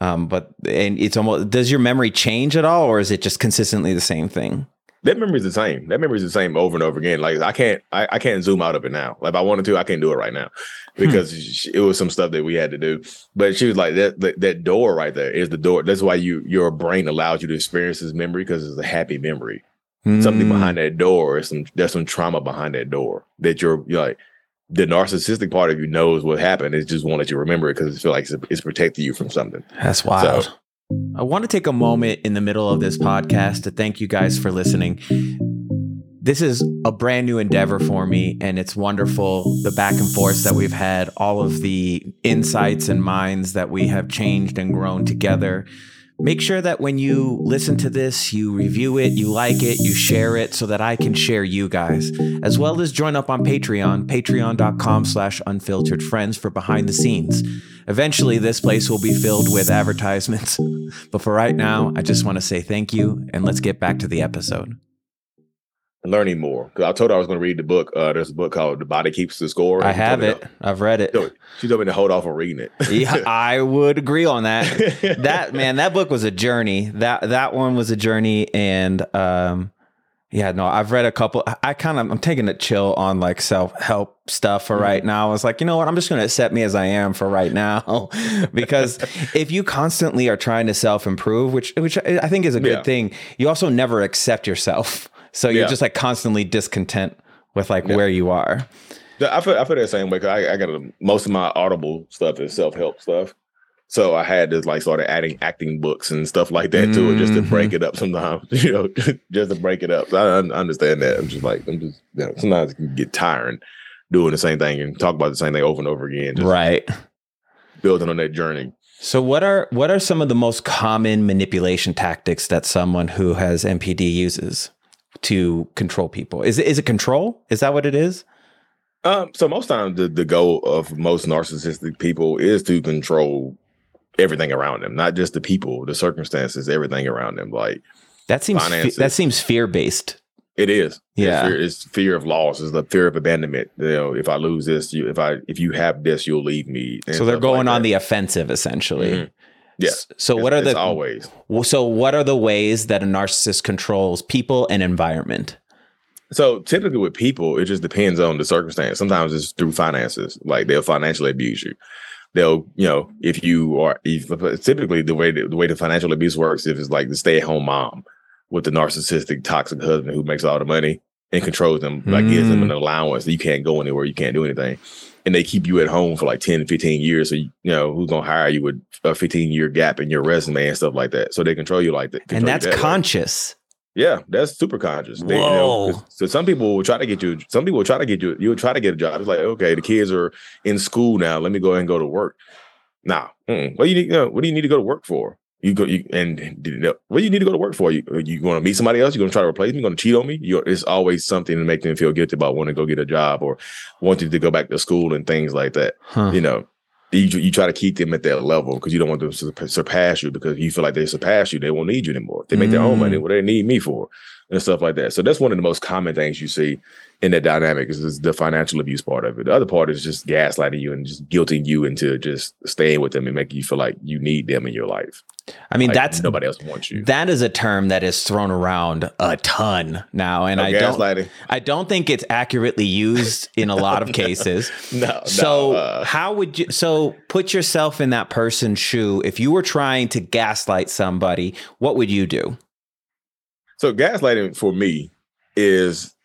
Um, but and it's almost does your memory change at all, or is it just consistently the same thing? That memory's the same. That memory's the same over and over again. Like I can't I, I can't zoom out of it now. Like if I wanted to, I can't do it right now because sh- it was some stuff that we had to do. But she was like that, that that door right there is the door. That's why you your brain allows you to experience this memory because it's a happy memory. Something Mm. behind that door is some there's some trauma behind that door that you're, you're like the narcissistic part of you knows what happened. It just won't let you remember it because it feels like it's, it's protecting you from something. That's wild. I want to take a moment in the middle of this podcast to thank you guys for listening. This is a brand new endeavor for me, and it's wonderful the back and forth that we've had, all of the insights and minds that we have changed and grown together. Make sure that when you listen to this, you review it, you like it, you share it so that I can share you guys, as well as join up on Patreon, patreon.com slash unfiltered friends for behind the scenes. Eventually, this place will be filled with advertisements. [LAUGHS] But for right now, I just want to say thank you and let's get back to the episode. Learning more because I told her I was going to read the book. Uh, there's a book called "The Body Keeps the Score." I and she told have it. to- I've read it. She told, me to hold off on reading it. Yeah, [LAUGHS] I would agree on that. [LAUGHS] That man, that book was a journey. That that one was a journey, and um, yeah, no, I've read a couple. I- kind of I'm taking a chill on like self help stuff for right now. I was like, you know what, I'm just going to accept me as I am for right now, [LAUGHS] because if you constantly are trying to self improve, which which I think is a good Yeah. thing, you also never accept yourself. So you're Yeah. just like constantly discontent with like Yeah. where you are. I feel I feel that same way. Cause I, I got a, most of my Audible stuff is self help stuff, so I had to like started adding acting books and stuff like that to it just to break mm-hmm. it up. Sometimes [LAUGHS] you know, just to break it up. So I un- understand that. I'm just like I'm just you know, sometimes it can get tiring doing the same thing and talk about the same thing over and over again. Just Right. building on that journey. So what are what are some of the most common manipulation tactics that someone who has NPD uses to control people? Is it is it control? Is that what it is? Um, so most times the, the goal of most narcissistic people is to control everything around them, not just the people, the circumstances, everything around them. Like That seems Finances. that seems fear based. It is. Yeah. It's fear, it's fear of loss. It's the fear of abandonment. You know, if I lose this, you if I if you have this, you'll leave me. So they're going like on that. the offensive essentially. Mhm. Yeah. S- So what are the always so what are the ways that a narcissist controls people and environment? so typically with people, it just depends on the circumstance. Sometimes it's through finances, like they'll financially abuse you. They'll, you know, if you are if, typically the way the, the way the financial abuse works, if it's like the stay at home mom with the narcissistic, toxic husband who makes all the money and controls them, like gives them an mm. allowance that you can't go anywhere, you can't do anything. And they keep you at home for like 10, 15 years. So, you, you know, who's going to hire you with a 15 year gap in your resume and stuff like that. So they control you like that. And that's that way. conscious. Yeah, that's super conscious. They- you know, Whoa. so some people will try to get you. Some people will try to get you. You'll try to get a job. It's like, okay, the kids are in school now. Let me go ahead and go to work. Nah, mm-mm. what do you need? You know, what do you need to go to work for? You go. You, and you know, what do you need to go to work for? You you going to meet somebody else? You're going to try to replace me? Going to cheat on me? You're, it's always something to make them feel guilty about wanting to go get a job or wanting to go back to school and things like that Huh. you know you, you try to keep them at that level because you don't want them to surpass you because you feel like they surpass you they won't need you anymore they make their own Mm. money what do they need me for and stuff like that. So that's one of the most common things you see in that dynamic is, is the financial abuse part of it. The other part is just gaslighting you and just guilting you into just staying with them and making you feel like you need them in your life. I mean, Like, that's nobody else wants you. that is a term that is thrown around a ton now, and No I don't I don't think it's accurately used in a lot of [LAUGHS] cases. no So no, uh, how would you so put yourself in that person's shoe. If you were trying to gaslight somebody, what would you do? So gaslighting for me is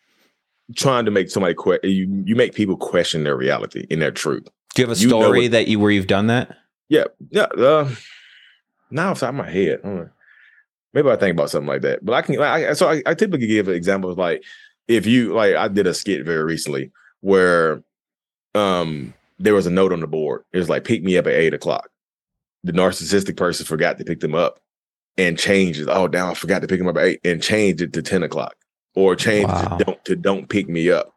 trying to make somebody que- you you make people question their reality and their truth. Do you have a You story what- that you where you've done that? Yeah, yeah. Uh, now the top of my head, I don't know. maybe I think about something like that. But I can. I, so I, I typically give examples like if you like I did a skit very recently where um there was a note on the board. It was like pick me up at eight o'clock. The narcissistic person forgot to pick them up and changed it. Oh, damn, I forgot to pick him up at eight and change it to 10 o'clock. Or changed it Wow. to don't to don't pick me up.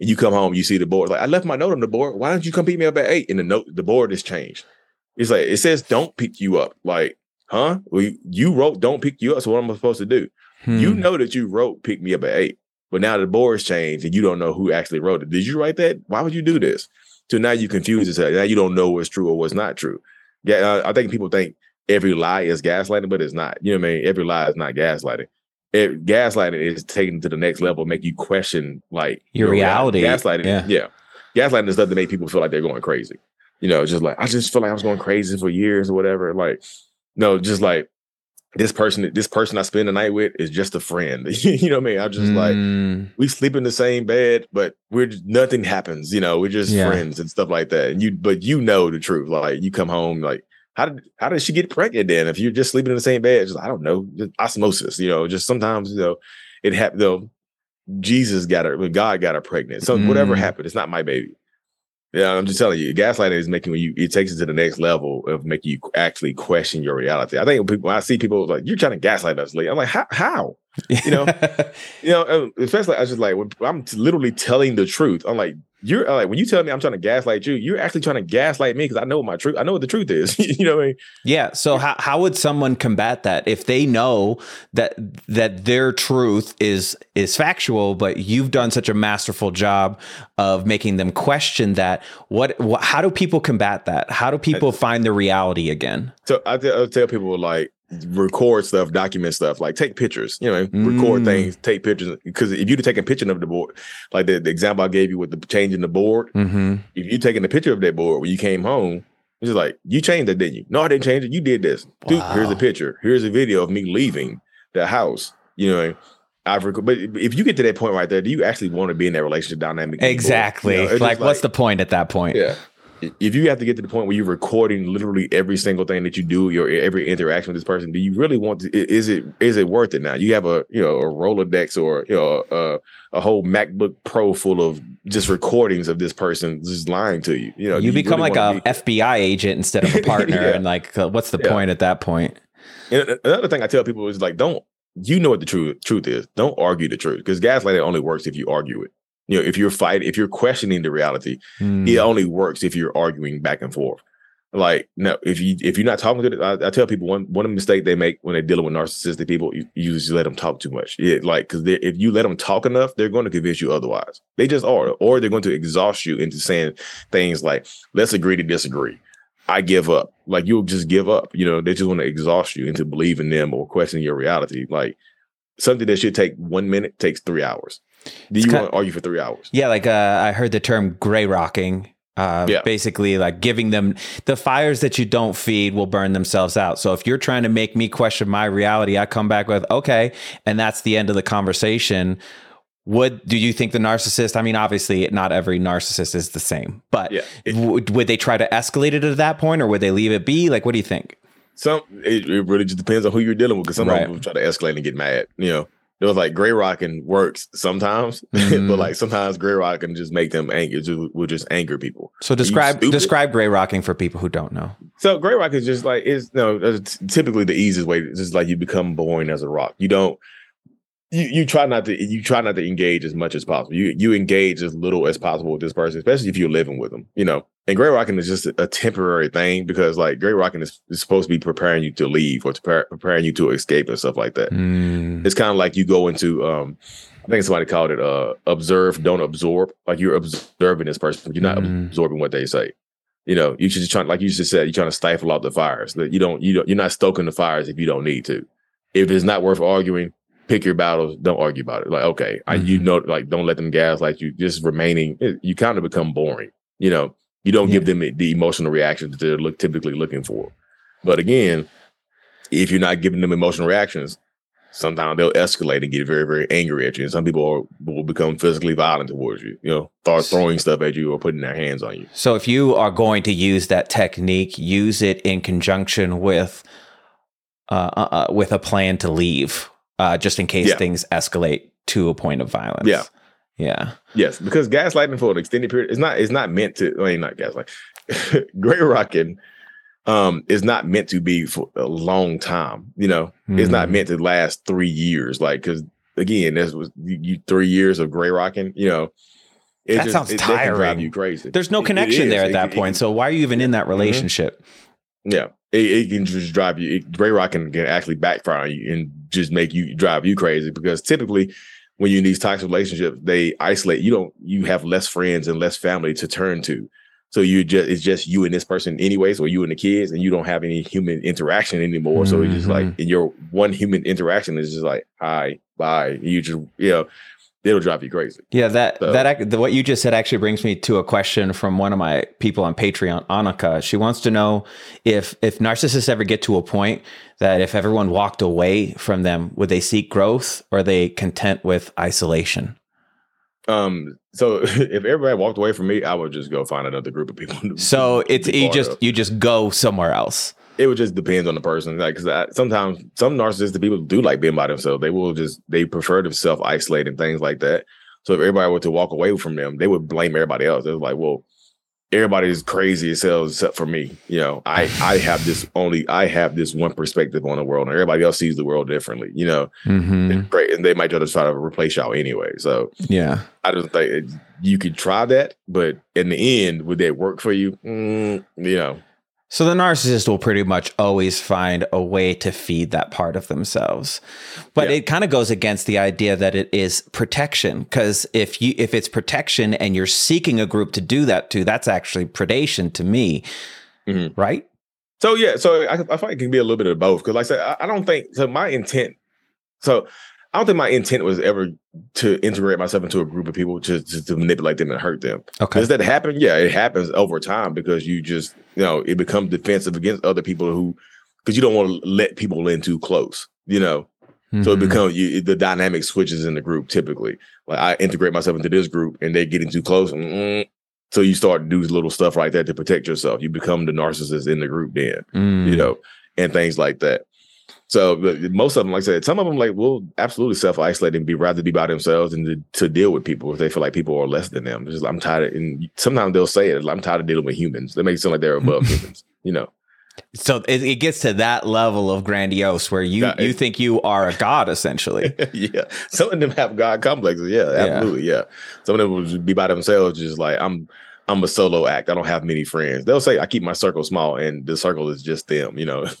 And you come home, you see the board. Like, I left my note on the board. Why don't you come pick me up at eight? And the note, the board is changed. It's like it says don't pick you up. Like, huh? Well, you, you wrote don't pick you up. So what am I supposed to do? You Hmm. know that you wrote pick me up at eight, but now the board's changed and you don't know who actually wrote it. Did you write that? Why would you do this? So now you confuse yourself. Now you don't know what's true or what's not true. Yeah, uh, I think people think every lie is gaslighting, but it's not. You know what I mean? Every lie is not gaslighting. It, gaslighting is taken to the next level, make you question like Your reality. Gaslighting, Yeah. yeah. Gaslighting is stuff to make people feel like they're going crazy. You know, just like I just feel like I was going crazy for years or whatever. Like, no, just like this person, this person I spend the night with is just a friend. [LAUGHS] you know what I mean? I'm just like Mm, we sleep in the same bed, but we're nothing happens. You know, we're just Yeah. friends and stuff like that. And you, but you know the truth. Like you come home, like how did how did she get pregnant? Then if you're just sleeping in the same bed, just I don't know, just osmosis. You know, just sometimes you know it happened. Though Jesus got her, God got her pregnant. So whatever Mm. happened, it's not my baby. Yeah, I'm just telling you, gaslighting is making you. It takes it to the next level of making you actually question your reality. I think when people, when I see people like you're trying to gaslight us, Lee. I'm like, how? How? You know, [LAUGHS] you know, uh, especially I was just like when I'm literally telling the truth. I'm like, you're like when you tell me I'm trying to gaslight you, you're actually trying to gaslight me because I know what my truth. I know what the truth is. [LAUGHS] you know what I mean? Yeah. So how how would someone combat that if they know that that their truth is is factual, but you've done such a masterful job of making them question that? What, what how do people combat that? How do people find the reality again? So I, I tell people like record stuff, document stuff, like take pictures. You know, record Mm. things, take pictures. Because if you'd taken a picture of the board, like the, the example I gave you with the changing the board, Mm-hmm. if you taking a picture of that board when you came home, it's just like you changed it, didn't you? No, I didn't change it. You did this. Dude, here's a picture. Here's a video of me leaving the house. You know, I've rec- but if you get to that point right there, do you actually want to be in that relationship dynamic? Exactly. You know, it's like, what's the point at that point? yeah. If you have to get to the point where you're recording literally every single thing that you do, your every interaction with this person, do you really want to? Is it is it worth it now? You have a you know a Rolodex or you know a, a whole MacBook Pro full of just recordings of this person just lying to you. You know, you become really like a be- FBI agent instead of a [LAUGHS] partner, Yeah. and like, uh, what's the Yeah. point at that point? And another thing I tell people is like, don't you know what the truth truth is? Don't argue the truth because gaslighting only works if you argue it. You know, if you're fighting, if you're questioning the reality, Mm. it only works if you're arguing back and forth. Like no, if you if you're not talking to, them, I, I tell people one one mistake they make when they're dealing with narcissistic people, you, you just let them talk too much. Yeah, like because if you let them talk enough, they're going to convince you otherwise. They just are, or they're going to exhaust you into saying things like, "Let's agree to disagree." I give up. Like you'll just give up. You know, they just want to exhaust you into believing them or questioning your reality. Like something that should take one minute takes three hours. Do you want to argue for three hours? Yeah, like uh, I heard the term gray rocking. Uh, yeah. Basically, like giving them the fires that you don't feed will burn themselves out. So if you're trying to make me question my reality, I come back with okay, and that's the end of the conversation. Would do you think the narcissist? I mean, obviously, not every narcissist is the same, but yeah, it, would, would they try to escalate it at that point, or would they leave it be? Like, what do you think? Some it, it really just depends on who you're dealing with. Because some right. people try to escalate and get mad. You know, it was like gray rocking works sometimes, [LAUGHS] mm-hmm. but like sometimes gray rocking just make them angry. Just, will just anger people. So describe describe gray rocking for people who don't know. So gray rock is just like is no know, typically the easiest way. It's just like you become boring as a rock. You don't you, you try not to you try not to engage as much as possible. You you engage as little as possible with this person, especially if you're living with them. You know, and gray rocking is just a, temporary thing because like gray rocking is, is, supposed to be preparing you to leave or to prepare, preparing you to escape and stuff like that. Mm. It's kind of like you go into um, I think somebody called it uh, observe, don't absorb. Like you're observing this person, but you're not mm. absorbing what they say. You know, you should just try, like you just said, you're trying to stifle out the fires. That you don't, you don't, you're not stoking the fires if you don't need to. If it's not worth arguing, pick your battles. Don't argue about it. Like, okay, mm-hmm. I, you mm-hmm. know, like, don't let them gaslight you. Just remaining, you kind of become boring. You know, you don't yeah. give them the emotional reactions that they're look, typically looking for. But again, if you're not giving them emotional reactions, sometimes they'll escalate and get very, very angry at you. And some people are, will become physically violent towards you, you know, start throwing stuff at you or putting their hands on you. So if you are going to use that technique, use it in conjunction with uh, uh, uh with a plan to leave uh, just in case yeah. things escalate to a point of violence. Yeah. Yeah. Yes, because gaslighting for an extended period is not is not meant to. I mean, not gaslight. [LAUGHS] Gray rocking um is not meant to be for a long time. You know, mm-hmm. it's not mm-hmm. meant to last three years. Like, because again, this was you, you, three years of gray rocking. You know, that just, sounds it, tiring. you crazy. There's no connection there at that it, point. so why are you even in that mm-hmm. relationship? Mm-hmm. Yeah it, it, can just drive you. It, gray rock can, can actually backfire on you and just make you drive you crazy because typically when you're in these toxic relationships, they isolate. You don't. You have less friends and less family to turn to. So you just it's just you and this person anyways, or you and the kids, and you don't have any human interaction anymore. Mm-hmm. So it's just like in mm-hmm. your one human interaction is just like hi, bye. You just you know it'll drive you crazy. Yeah, that so. that the, what you just said actually brings me to a question from one of my people on Patreon, Annika. She wants to know if if narcissists ever get to a point that if everyone walked away from them, would they seek growth or are they content with isolation? Um. So [LAUGHS] if everybody walked away from me, I would just go find another group of people. So it's you just of. you just go somewhere else it would just depend on the person. Like, because sometimes some narcissistic people do like being by themselves. They will just they prefer to self isolate and things like that. So if everybody were to walk away from them, they would blame everybody else. They're like, well, everybody's crazy as hell except for me. You know, I [SIGHS] I have this only I have this one perspective on the world, and everybody else sees the world differently. You know, mm-hmm. and great, and they might just try to replace y'all anyway. So yeah, I just think it, you could try that, but in the end, would that work for you? Mm, you know. So the narcissist will pretty much always find a way to feed that part of themselves. But yeah. it kind of goes against the idea that it is protection because if you if it's protection and you're seeking a group to do that to, that's actually predation to me. Mm-hmm. Right? So yeah, so I, I find it can be a little bit of both because like I said, I, I don't think so my intent so I don't think my intent was ever to integrate myself into a group of people to, to, to manipulate them and hurt them. Okay. Does that happen? Yeah, it happens over time because you just, you know, it becomes defensive against other people who, because you don't want to let people in too close, you know. Mm-hmm. So it mm-hmm. becomes you, the dynamic switches in the group typically. Like I integrate myself into this group and they're getting too close. Mm-mm. So you start to do little stuff like that to protect yourself. You become the narcissist in the group then, mm. you know, and things like that. So most of them, like I said, some of them like will absolutely self isolate and be rather be by themselves and to, to, deal with people if they feel like people are less than them. Just, I'm tired, of, and sometimes they'll say it. I'm tired of dealing with humans. They make it sound like they're [LAUGHS] above humans, you know. So it, it, gets to that level of grandiose where you you it, think you are a god essentially. [LAUGHS] yeah, some of them have god complexes. Yeah, absolutely. Yeah. yeah, some of them will be by themselves, just like I'm I'm a solo act. I don't have many friends. They'll say I keep my circle small, and the circle is just them. You know, [LAUGHS]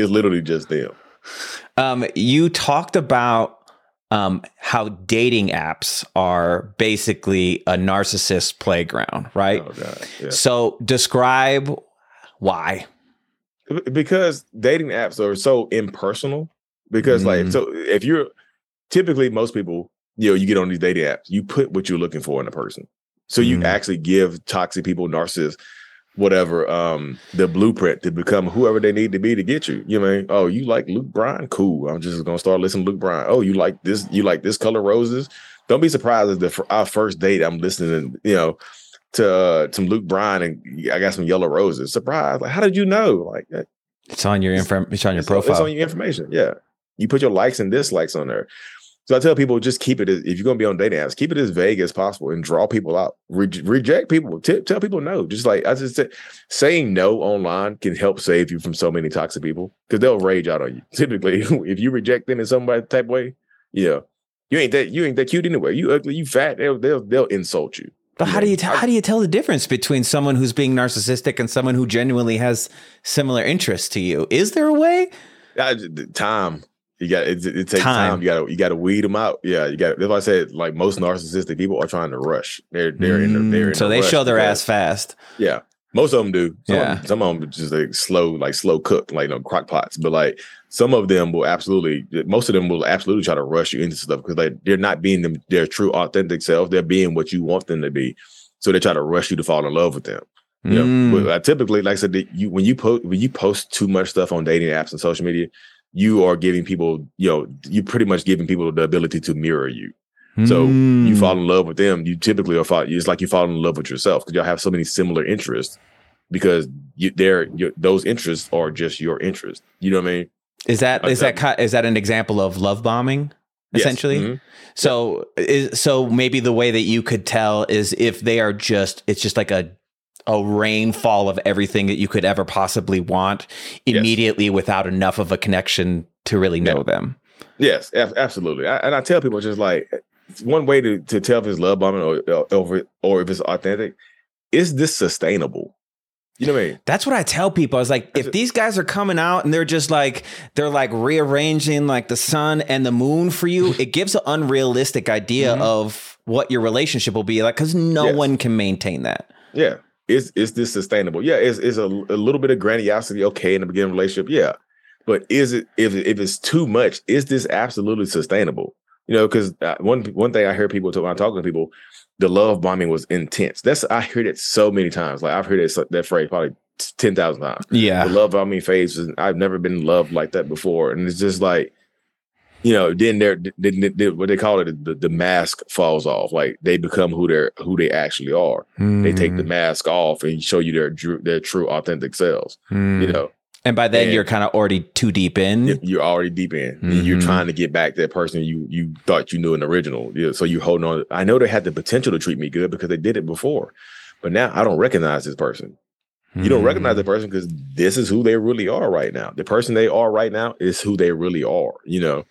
it's, literally, just them. Um, you talked about um, how dating apps are basically a narcissist playground, right? Oh god, yeah. So describe why. because dating apps are so impersonal. Because like, Mm. so if you're typically most people, you know, you get on these dating apps, you put what you're looking for in a person. So you Mm. actually give toxic people, narcissists, whatever, um, the blueprint to become whoever they need to be to get you. You know, I mean? oh, you like Luke Bryan? Cool. I'm just gonna start listening to Luke Bryan. Oh, you like this? You like this color roses? Don't be surprised if the for our first date I'm listening, you know, to uh, some Luke Bryan and I got some yellow roses. Surprise! Like, how did you know? Like, It's on your info. It's on your it's, profile. It's on your information. Yeah. You put your likes and dislikes on there. So I tell people just keep it as, if you're going to be on dating apps, keep it as vague as possible and draw people out. Re- reject people. T- tell people no. Just like I just said, saying no online can help save you from so many toxic people because they'll rage out on you. [LAUGHS] Typically, if you reject them in some type way, yeah, you ain't that you ain't that cute anyway. You ugly, you fat. They'll they'll they'll insult you. But how Yeah. do you tell how do you tell the difference between someone who's being narcissistic and someone who genuinely has similar interests to you? Is there a way? I, time you got it, it takes Time. time. You got to you got to weed them out. Yeah, you got. That's why I said like most narcissistic people are trying to rush. They're they're in the, they're in Mm, so they show their because- ass fast. Yeah, most of them do. Some Yeah. of them, some of them just like slow like slow cook like you know crock pots. But like some of them will absolutely most of them will absolutely try to rush you into stuff because like they're not being them their true authentic self. They're being what you want them to be. So they try to rush you to fall in love with them. Yeah, Mm. but I typically, like I said, you when you post when you post too much stuff on dating apps and social media, you are giving people, you know, you pretty much giving people the ability to mirror you. So you Mm. fall in love with them, you typically are fall. It's like you fall in love with yourself because y'all have so many similar interests because you, they're your, those interests are just your interest. You know what I mean? Is that is that that. that an example of love bombing? Yes. Essentially, Mhm. so is so maybe the way that you could tell is if they are just it's just like a a rainfall of everything that you could ever possibly want Yes. immediately without enough of a connection to really know Yeah. them. Yes, ab- absolutely. I, and I tell people just like one way to, to tell if it's love bombing or, or or if it's authentic. Is this sustainable? You know what I mean? That's what I tell people. I was like, if these guys are coming out and they're just like they're like rearranging like the sun and the moon for you, [LAUGHS] it gives an unrealistic idea Mhm. of what your relationship will be like because no Yes. one can maintain that. Yeah. Is is this sustainable? Yeah, is is a, a little bit of grandiosity okay in the beginning of the relationship? Yeah. But is it if if it's too much, is this absolutely sustainable? You know, because uh, one one thing I hear people talk when I'm talking to people, the love bombing was intense. That's I heard it so many times. Like I've heard it, that phrase probably ten thousand times. Yeah. The love bombing phase, I've never been loved like that before, and it's just like, you know, then they're then, then, what they call it, the, the mask falls off. Like they become who they're who they actually are they take Mm. the mask off and show you their their true authentic selves. Mm. You know, and by then and- you're kind of already too deep in. You- you're already deep in. and You're Mhm. trying to get back that person you you thought you knew in the original. Yeah, so you holding on. I know they had the potential to treat me good because they did it before, but now I don't recognize this person. You don't recognize Mm. the person because this is who they really are right now. The person they are right now is who they really are. You know,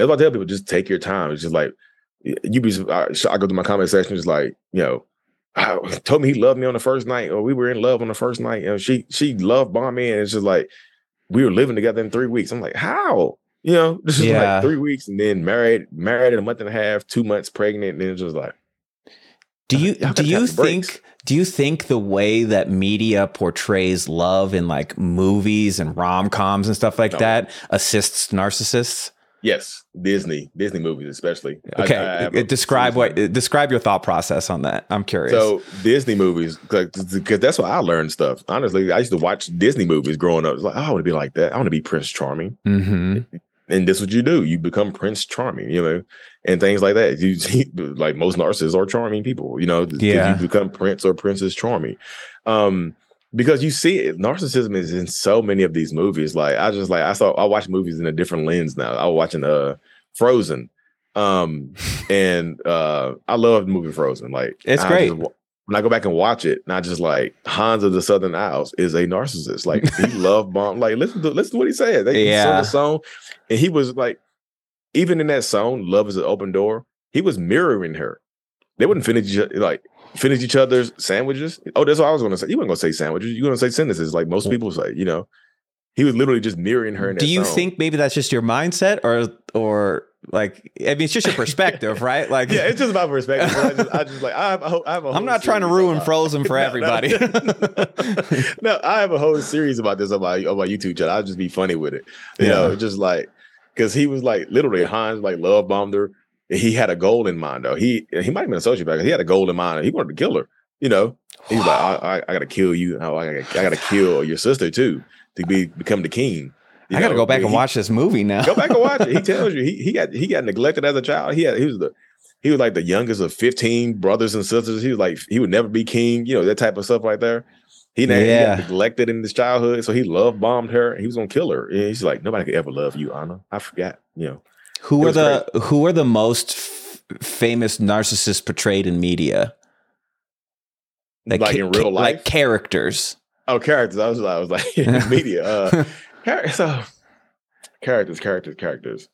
that's why I tell people just take your time. It's just like you be. I, I go to my comment section. It's like you know, I [LAUGHS] told me he loved me on the first night, or we were in love on the first night. You know, she she loved bomb me, and it's just like we were living together in three weeks. I'm like, how? You know, this is Yeah. like three weeks, and then married, married in a month and a half, two months pregnant, and then it's just like, Do you do you breaks. think do you think the way that media portrays love in like movies and rom-coms and stuff like No. that assists narcissists? Yes, Disney, Disney movies especially. Okay, I uh, describe what describe your thought process on that. I'm curious. So Disney movies, because that's why I learned stuff. Honestly, I used to watch Disney movies growing up. It's like, oh, I want to be like that. I want to be Prince Charming, Mhm. and this is what you do. You become Prince Charming, you know, and things like that. You [LAUGHS] like most narcissists are charming people, you know. Yeah. you become Prince or Princess Charming, um, because you see it. Narcissism is in so many of these movies. Like I just like I saw I watch movies in a different lens now. I was watching uh Frozen. Um [LAUGHS] and uh I love the movie Frozen. Like It's great. just when I go back and watch it, not just like Hans of the Southern Isles is a narcissist. Like he [LAUGHS] loved bomb. Like listen to listen to what he said. They yeah. Yeah. the song, and he was like, even in that song, "Love Is an Open Door," he was mirroring her. They wouldn't finish each. Like finish each other's sandwiches. Oh, that's what I was going to say. You weren't going to say sandwiches. You're going to say sentences like most people say. You know, he was literally just mirroring her. Do you song. think maybe that's just your mindset, or or like I mean, it's just your [LAUGHS] perspective, right? Like, yeah, it's just about perspective. I just, I just like I have, a, I have a [LAUGHS] I'm not trying to ruin about, Frozen [LAUGHS] for no, everybody. No, no, I have a whole series about this on my on my YouTube channel. I'll just be funny with it. You yeah. know, just like because he was like literally Hans like love bombed her. He had a goal in mind though. He he might have been a sociopath. He had a goal in mind. He wanted to kill her. You know, he's like, I, I, I, gotta kill you. I, I gotta kill your sister too to be become the king. You I got to go back he, and watch this movie now. go back and watch it. He [LAUGHS] tells you he, he got he got neglected as a child. He had he was the he was like the youngest of 15 brothers and sisters. He was like he would never be king, you know, that type of stuff right there. He, yeah. he got neglected in his childhood, so he love bombed her. He was gonna kill her. And he's like, nobody could ever love you, Anna. I forgot, you know. Who are the crazy. who are the most f- famous narcissists portrayed in media? Like, like ca- in real life, like characters. Oh, characters. I was, I was like [LAUGHS] [LAUGHS] media. Uh, so characters, characters, characters.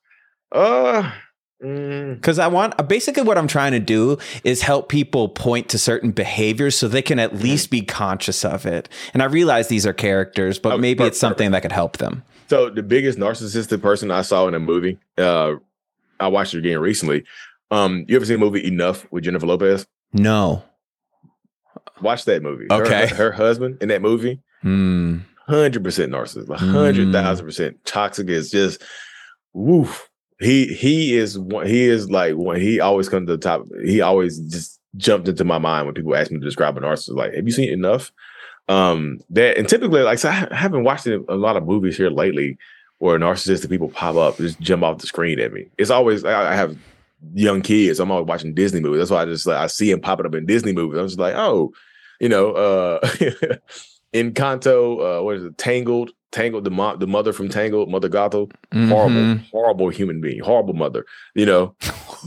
Uh, because mm. I want basically what I'm trying to do is help people point to certain behaviors so they can at mm-hmm. least be conscious of it. And I realize these are characters, but oh, maybe it's something that could help them. So the biggest narcissistic person I saw in a movie, uh, I watched it again recently. Um, you ever seen the movie Enough with Jennifer Lopez? No. Watch that movie. Okay. Her, her husband in that movie, hmm. hundred percent narcissist, hundred thousand percent toxic. Is just woof. He he is one. He is like when he always comes to the top. He always just jumped into my mind when people ask me to describe a narcissist. Like, have you seen enough? Um, that and typically, like, so I haven't watched a lot of movies here lately where narcissistic people pop up, just jump off the screen at me. It's always I, I have young kids. I'm always watching Disney movies. That's why I just like I see him popping up in Disney movies. I'm just like, oh, you know, uh [LAUGHS] Encanto, uh what is it, Tangled, Tangled, the mom, the mother from Tangled, Mother Gothel, mm-hmm. horrible, horrible human being, horrible mother, you know,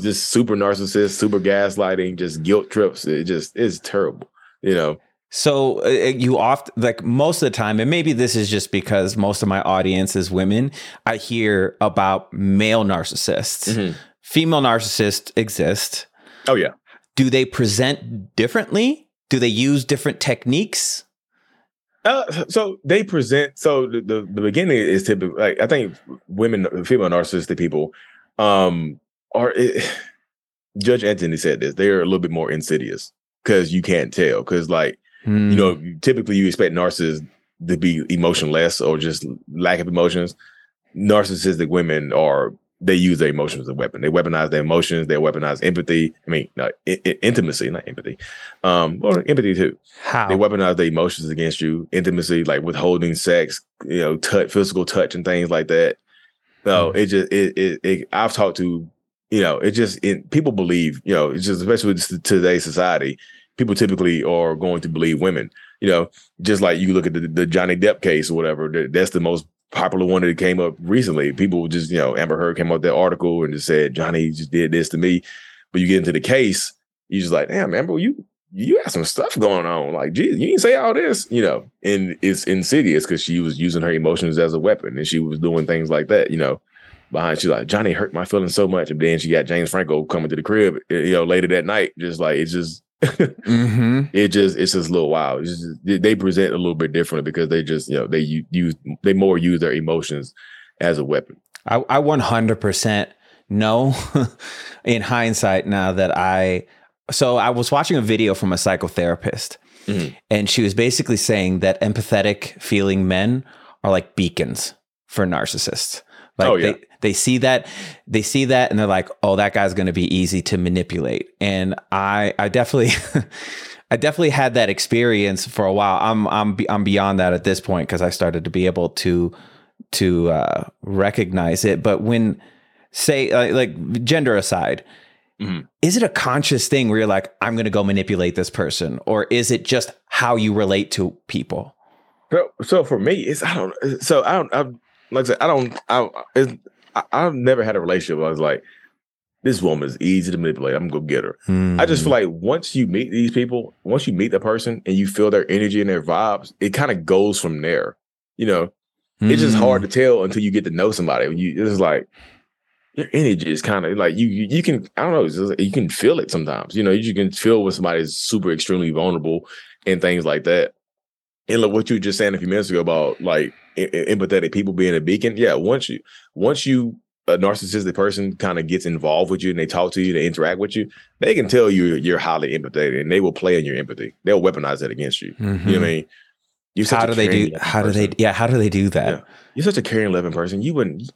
just super narcissist, super gaslighting, just guilt trips. It just is terrible, you know. So uh, you often like most of the time, and maybe this is just because most of my audience is women. I hear about male narcissists. Mm-hmm female narcissists exist. Oh yeah. Do they present differently? Do they use different techniques? Uh, so they present. So the, the, the beginning is typically like I think women, female narcissistic people, um, are. It, [SIGHS] Judge Anthony said this. They are a little bit more insidious because you can't tell. Because like you know, hmm. typically you expect narcissists to be emotionless or just lack of emotions. Narcissistic women are they use their emotions as a weapon. They weaponize their emotions. They weaponize empathy. I mean, I- I- intimacy, not empathy. Um, well, empathy too. How they weaponize their emotions against you. Intimacy, like withholding sex, you know, touch, physical touch, and things like that. So mm. it just it, it, it I've talked to, you know, it just it, people believe, you know, it's just especially with today's society, people typically are going to believe women. You know, just like you look at the, the Johnny Depp case or whatever, that's the most popular one that came up recently. People just, you know, Amber Heard came up with that article and just said Johnny just did this to me. But you get into the case, you just like, damn, Amber, you you had some stuff going on. Like, geez, you didn't say all this, you know. And it's insidious because she was using her emotions as a weapon and she was doing things like that, you know. Behind she's like, Johnny hurt my feelings so much. And then she got James Franco coming to the crib, eh, you know, later that night. Just like it's just mm-hmm. It just it's just a little wild. Just, they present a little bit differently because they just you know they use they more use their emotions as a weapon. I, I 100% know [LAUGHS] in hindsight now that I so I was watching a video from a psychotherapist mm-hmm. and she was basically saying that empathetic feeling men are like beacons for narcissists. Like oh, yeah. they, they see that they see that and they're like, "Oh, that guy's going to be easy to manipulate." And I I definitely [LAUGHS] I definitely had that experience for a while. I'm I'm I'm beyond that at this point because I started to be able to to uh, recognize it. But when say uh, like gender aside, mm-hmm. is it a conscious thing where you're like, I'm going to go manipulate this person, or is it just how you relate to people? So, so for me, it's I don't. So I don't. I, like I said, I don't. I, I, have never had a relationship. I was like, this woman is easy to manipulate. I'm gonna go get her. Mm. I just feel hmm. like once you meet these people, once you meet the person and you feel their energy and their vibes, it kind of goes from there. You know, mm. it's just hard to hmm. tell until you get to know somebody. You it's like, your energy is kind of like you, you you can I don't know like you can feel it sometimes. You know, you can feel when somebody is super extremely vulnerable and things like that. And look what you were just saying a few minutes ago about like empathetic people being a beacon. Yeah, once you once you a narcissistic person kind of gets involved with you and they talk to you, they interact with you, they can tell you you're highly empathetic and they will play on your empathy. They'll weaponize that against you. Mm-hmm. You know what I mean? You're how do they do? How person. do they? Yeah, how do they do that? Yeah. You're such a caring, loving person. You wouldn't,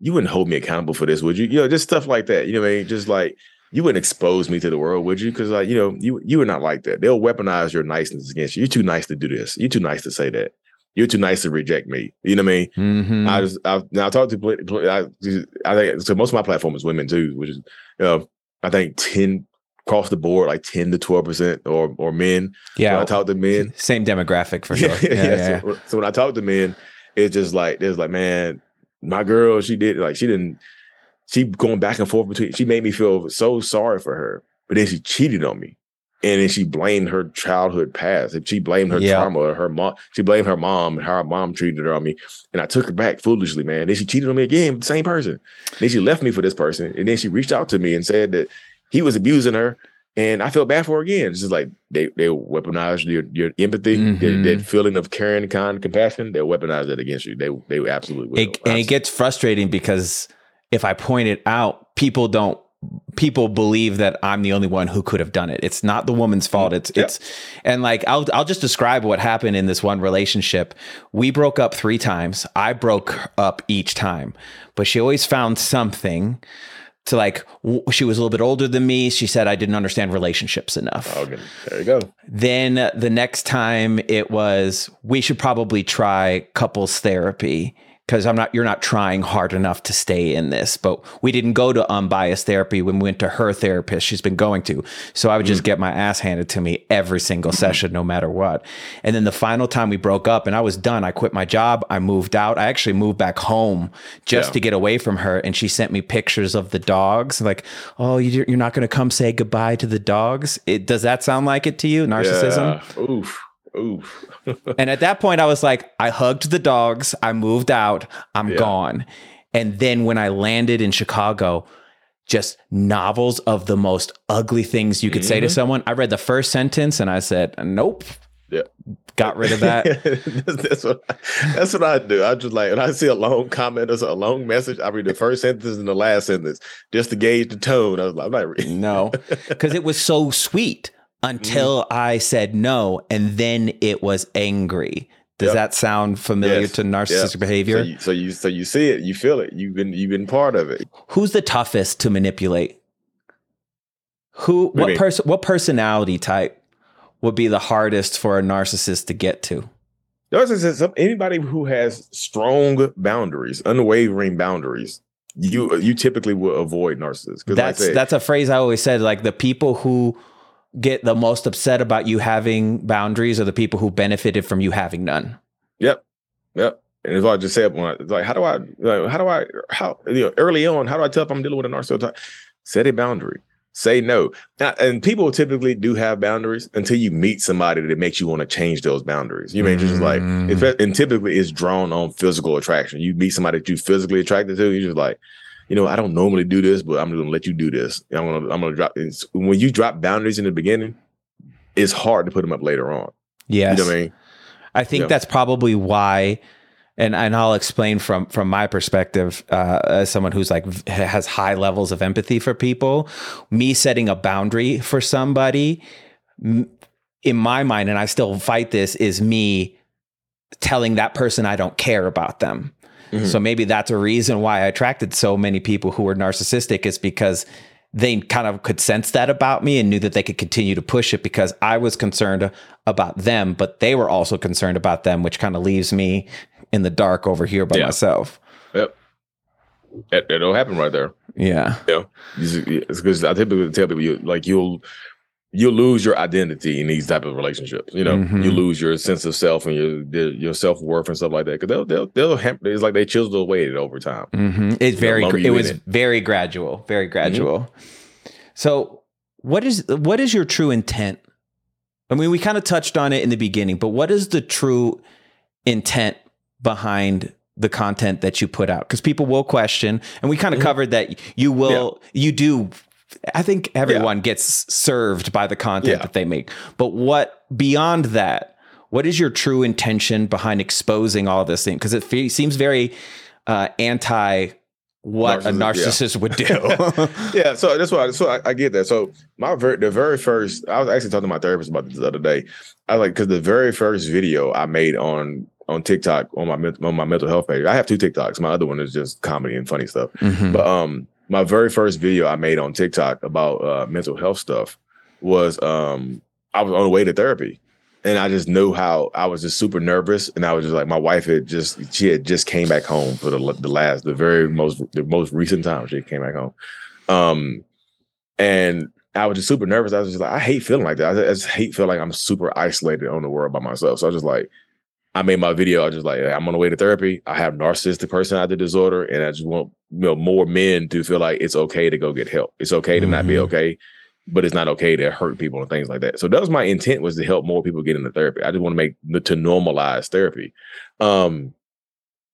you wouldn't hold me accountable for this, would you? You know, just stuff like that. You know what I mean? Just like you wouldn't expose me to the world, would you? Because like you know, you you are not like that. They'll weaponize your niceness against you. You're too nice to do this. You're too nice to say that. You're too nice to reject me. You know what I mean? Mm-hmm. I just I now I talk to I, I think so. Most of my platform is women too, which is you know I think ten across the board, like ten to twelve percent, or or men. Yeah, when I talk to men, same demographic for [LAUGHS] sure. yeah, yeah, yeah. So, so, when I talk to men, it's just like there's like, man, my girl, she did like she didn't. She going back and forth between. She made me feel so sorry for her, but then she cheated on me and then she blamed her childhood past. If She blamed her yeah. trauma, her mom. She blamed her mom and how her mom treated her on me. And I took her back foolishly, man. Then she cheated on me again, same person. Then she left me for this person, and then she reached out to me and said that he was abusing her, and I felt bad for her again. It's just like they they weaponize your your empathy, mm-hmm. that, that, feeling of caring, kind, compassion. They weaponize that against you. They they absolutely will. It, and it gets frustrating because if I point it out, people don't people believe that I'm the only one who could have done it. It's not the woman's fault. It's it's and like I'll I'll just describe what happened in this one relationship. We broke up 3 times. I broke up each time. But she always found something to like she was a little bit older than me. She said I didn't understand relationships enough. Okay. There you go. Then uh, the next time it was we should probably try couples therapy because I'm not you're not trying hard enough to stay in this. But we didn't go to unbiased therapy when we went to her therapist she's been going to. So I would just mm. get my ass handed to me every single session, no matter what. And then the final time we broke up and I was done, I quit my job, I moved out. I actually moved back home just yeah. to get away from her. And she sent me pictures of the dogs, like, oh, you're not going to come say goodbye to the dogs. It, does that sound like it to you? Narcissism? Yeah. Oof. Oof. [LAUGHS] and at that point, I was like, I hugged the dogs. I moved out. I'm yeah. gone. And then when I landed in Chicago, just novels of the most ugly things you could mm-hmm. say to mm-hmm. someone. I read the first sentence and I said, Nope. Yeah. Got rid of that. [LAUGHS] that's what I, that's what I do. I just like when I see a long comment or a long message, I read the first sentence and the last sentence just to gauge the tone. I was like, I'm not reading. No, because it was so sweet until mm. I said no, and then it was angry. Does yep. that sound familiar yes. to narcissistic yep. behavior? So you, so you so you see it, you feel it, you've been you've been part of it. Who's the toughest to manipulate? Who what, what person what personality type would be the hardest for a narcissist to get to? Narcissist, anybody who has strong boundaries, unwavering boundaries, you you typically will avoid narcissists. That's like that's a phrase I always said. Like the people who get the most upset about you having boundaries are the people who benefited from you having none. Yep. Yep. And it's like I just said, when I, it's like, how do I, like, how do I, how, you know, early on, how do I tell if I'm dealing with a narcissist? Set a boundary. Say no. Now, and people typically do have boundaries until you meet somebody that makes you want to change those boundaries. You mean mm. just like, if, mm. and typically it's drawn on physical attraction. You meet somebody that you physically attracted to, you're just like, you know, I don't normally do this, but I'm gonna let you do this. I'm gonna I'm gonna drop when you drop boundaries in the beginning, it's hard to put them up later on. Yes. You know what I mean? I think yeah. that's probably why and and I'll explain from from my perspective uh, as someone who's like has high levels of empathy for people. Me setting a boundary for somebody, in my mind, and I still fight this, is me telling that person I don't care about them. Mm-hmm. So maybe that's a reason why I attracted so many people who were narcissistic is because they kind of could sense that about me and knew that they could continue to push it because I was concerned about them, but they were also concerned about them, which kind of leaves me in the dark over here by yeah. myself. Yep. It, it'll happen right there. Yeah. Yeah. It's because I typically tell people you like you'll you'll lose your identity in these type of relationships. You know, mm-hmm. you lose your sense of self and your your self worth and stuff like that. Because they'll they'll they'll it's like they chisel away at it over time. Mm-hmm. It's very it was it. very gradual, very gradual. Mm-hmm. So what is what is your true intent? I mean, we kind of touched on it in the beginning, but what is the true intent behind the content that you put out because people will question and we kind of mm-hmm. covered that you will yeah. you do i think everyone yeah. gets served by the content yeah. that they make but what beyond that what is your true intention behind exposing all this thing because it fe- seems very uh, anti what narcissist, a narcissist yeah. would do. [LAUGHS] yeah, so that's why. So I, I, get that. So my ver- the very first, I was actually talking to my therapist about this the other day. I like because the very first video I made on on TikTok on my on my mental health page. I have two TikToks. My other one is just comedy and funny stuff. Mm-hmm. But um, my very first video I made on TikTok about uh, mental health stuff was um, I was on the way to therapy and I just knew how I was just super nervous, and I was just like, my wife had just she had just came back home for the the last the very most the most recent time she came back home, um, and I was just super nervous. I was just like, I hate feeling like that. I just hate feeling like I'm super isolated on the world by myself. So I was just like, I made my video. I was just like, I'm on the way to therapy. I have narcissistic personality disorder, and I just want you know more men to feel like it's okay to go get help. It's okay to mm-hmm. not be mm-hmm. okay but it's not okay to hurt people and things like that. So that was my intent was to help more people get into therapy. I just want to make to normalize therapy. Um,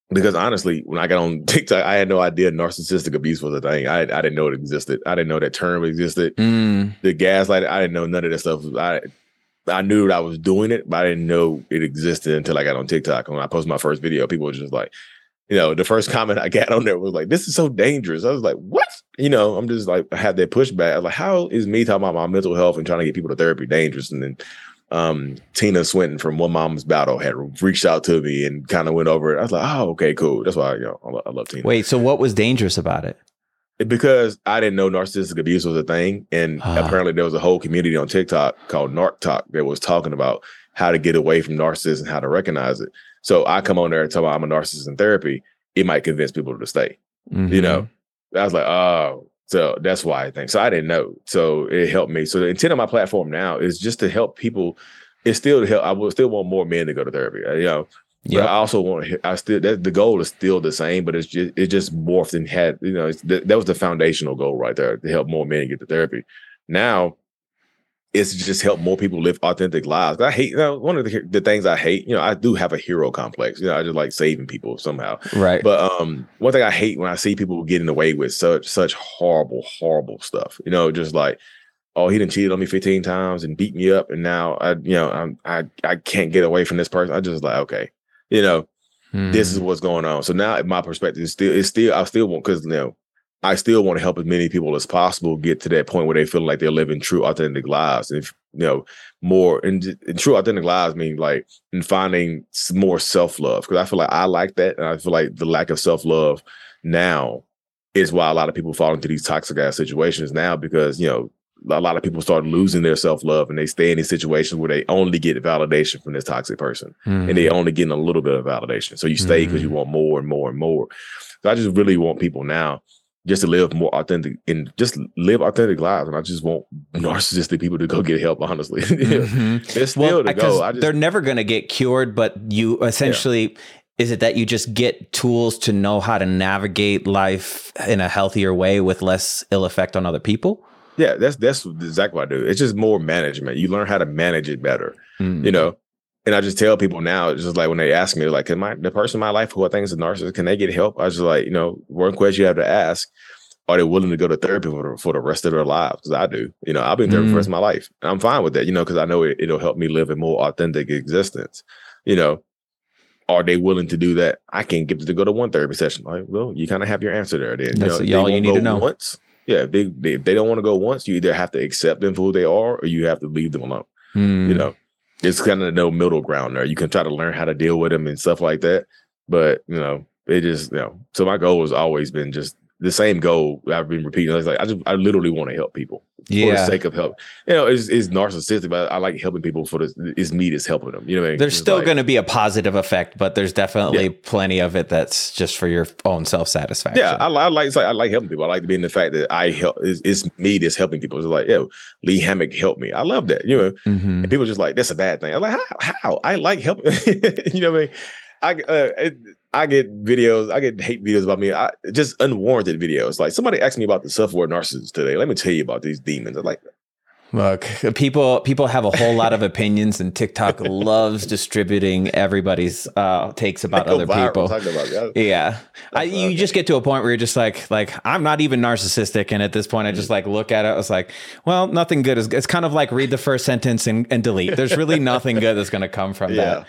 because honestly, when I got on [LAUGHS] TikTok, I had no idea narcissistic abuse was a thing. I, I didn't know it existed. I didn't know that term existed. Mm. The gaslight, I didn't know none of that stuff. I I knew that I was doing it, but I didn't know it existed until I got on TikTok. When I posted my first video, people were just like, you know, the first comment I got on there was like, "This is so dangerous." I was like, "What?" You know, I'm just like, I had that pushback. I was like, "How is me talking about my mental health and trying to get people to therapy dangerous?" And then um, Tina Swithin from One Mom's Battle had reached out to me and kind of went over it. I was like, "Oh, okay, cool." That's why you know I love, I love Tina. Wait, so what was dangerous about it? Because I didn't know narcissistic abuse was a thing, and uh. apparently there was a whole community on TikTok called NarcTok that was talking about how to get away from narcissists and how to recognize it. So I come on there and tell them I'm a narcissist in therapy. It might convince people to stay. Mm-hmm. You know, I was like, oh, so that's why I think. So I didn't know. So it helped me. So the intent of my platform now is just to help people. It's still to help. I will still want more men to go to therapy. Uh, you know, yeah. But I also want to. I still that the goal is still the same, but it's just it just morphed and had you know that was the foundational goal right there to help more men get to therapy. Now it's just help more people live authentic lives. I hate you know, one of the, the things I hate. You know, I do have a hero complex. You know, I just like saving people somehow. Right. But um, one thing I hate when I see people getting away with such such horrible, horrible stuff. You know, just like, oh, he didn't cheated on me 15 times and beat me up, and now I, you know, I'm, I I can't get away from this person. I just like, okay, you know, hmm. this is hmm. what's going on. So now, my perspective is still, it's still, I still want because you know I still want to help as many people as possible get to that point where they feel like they're living true, authentic lives. And if, you know, more and, and true, authentic lives mean like and finding more self love. Because I feel like I like that, and I feel like the lack of self love now is why a lot of people fall into these toxic ass situations now. Because you know, a lot of people start losing their self love, and they stay in these situations where they only get validation from this toxic person, mm-hmm. and they mm-hmm. only getting a little bit of validation. So you stay because mm-hmm. you want more and more and more. So I just really want people now just to live more authentic and just live authentic lives. And I just want narcissistic people to go get help, honestly. [LAUGHS] mm-hmm. It's still well, to go. Just, they're never going to get cured, but you essentially. Yeah. Is it that you just get tools to know how to navigate life in a healthier way with less ill effect on other people? Yeah, that's that's exactly what I do. It's just more management. You learn how to manage it better. Mm. You know, and I just tell people now, it's just like when they ask me, like, can my the person in my life who I think is a narcissist, can they get help? I was just like, you know, one question you have to ask: Are they willing to go to therapy for, for the rest of their lives? Because I do. You know, I've been therapy mm. for the rest of mm. my life, and I'm fine with that. You know, because I know it, it'll help me live a more authentic existence. You know, are they willing to do that? I can't get them to go to one therapy session. Like, well, you kind of have your answer there. Then That's you know, all you need to know. Once, yeah, if they, they, if they don't want to go once, you either have to accept them for who they are, or you have to leave them alone. Mm. You know it's kind of no middle ground there. You can try to learn how to deal with them and stuff like that, but you know, it just you know. So my goal has always been just the same goal I've been repeating. It's like I just I literally want to help people yeah. for the sake of help. You know, it's, it's narcissistic, but I like helping people for the it's me that's helping them. You know, I mean? there's still like, going to be a positive effect, but there's definitely yeah. plenty of it that's just for your own self satisfaction. Yeah, I, I like I like helping people. I like being the fact that I help. It's, it's me that's helping people. It's like, yo, Lee Hammock helped me. I love that. You know, mm-hmm. and people just like that's a bad thing. I'm like, how? How? I like helping. [LAUGHS] you know what I mean? I uh, it, I get videos, I get hate videos about me, I, just unwarranted videos. Like somebody asked me about the self-aware narcissist today. Let me tell you about these demons. I'm like, Look, people people have a whole lot of opinions, and TikTok loves distributing everybody's uh, takes about other people. About yeah, I, you just get to a point where you're just like, like I'm not even narcissistic, and at this point, I just like look at it. I was like, well, nothing good is. It's kind of like read the first sentence and, and delete. There's really nothing good that's going to come from yeah. that.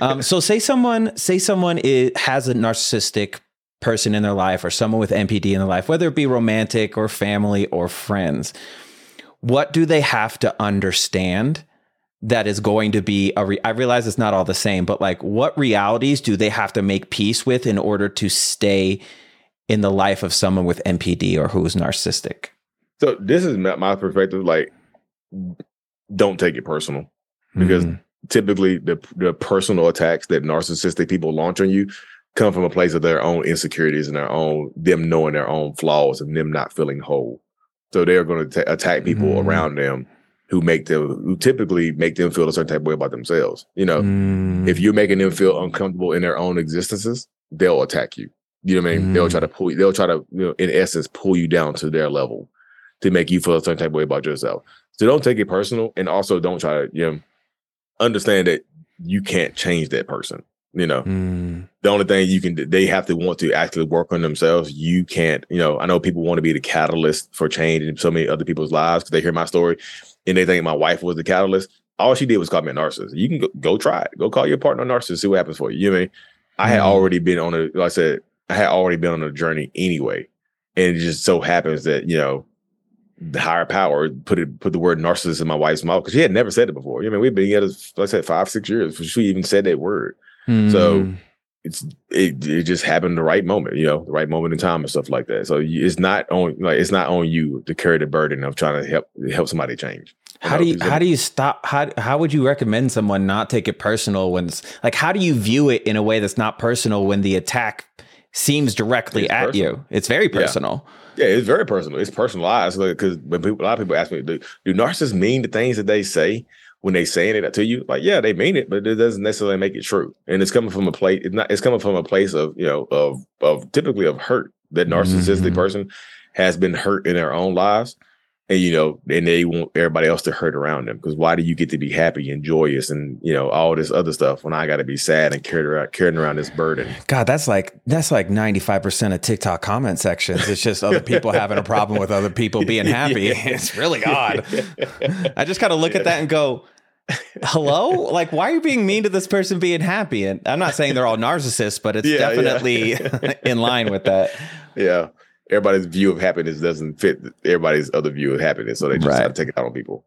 Um, so say someone say someone is, has a narcissistic person in their life or someone with NPD in their life, whether it be romantic or family or friends what do they have to understand that is going to be a re- I realize it's not all the same, but like what realities do they have to make peace with in order to stay in the life of someone with NPD or who is narcissistic? So this is my perspective. Like, don't take it personal because mm. Typically the the personal attacks that narcissistic people launch on you come from a place of their own insecurities and their own them knowing their own flaws and them not feeling whole. So they're going to attack people mm. around them who make them who typically make them feel a certain type of way about themselves. You know, mm. if you're making them feel uncomfortable in their own existences, they'll attack you. You know what I mean? Mm. They'll try to pull you, they'll try to, you know, in essence, pull you down to their level to make you feel a certain type of way about yourself. So don't take it personal and also don't try to, you know, understand that you can't change that person. You know, mm. the only thing you can they have to want to actually work on themselves. You can't, you know, I know people want to be the catalyst for change in so many other people's lives because they hear my story and they think my wife was the catalyst. All she did was call me a narcissist. You can go, go try it. Go call your partner a narcissist, see what happens for you. You know what I mean? I had mm. already been on a, like I said, I had already been on a journey anyway. And it just so happens that, you know, the higher power put it put the word narcissist in my wife's mouth because she had never said it before. I mean, we've been together, like I said, five, six years before she even said that word. Mm. So hmm. it's it, it just happened the right moment, you know, the right moment in time and stuff like that. So it's not on like it's not on you to carry the burden of trying to help help somebody change. How do you how do you stop how how would you recommend someone not take it personal when it's like how do you view it in a way that's not personal when the attack seems directly it's at personal. you? It's very personal. Yeah. Yeah. it's very personal. It's personalized because like, when people a lot of people ask me, do, do narcissists mean the things that they say? when they saying it to you, like, yeah, they mean it, but it doesn't necessarily make it true. And it's coming from a place, it's not, it's coming from a place of, you know, of, of typically of hurt. That narcissistic mm-hmm. person has been hurt in their own lives. And, you know, and they want everybody else to hurt around them. Because why do you get to be happy and joyous and, you know, all this other stuff when I got to be sad and carried around, carrying around this burden? God, that's like, that's like 95% of TikTok comment sections. It's just other people having a problem with other people being happy. [LAUGHS] yeah. [LAUGHS] It's really odd. [LAUGHS] I just kind of look yeah. at that and go, hello like why are you being mean to this person being happy and i'm not saying they're all narcissists but it's yeah, definitely yeah. in line with that yeah everybody's view of happiness doesn't fit everybody's other view of happiness so they just right. to take it out on people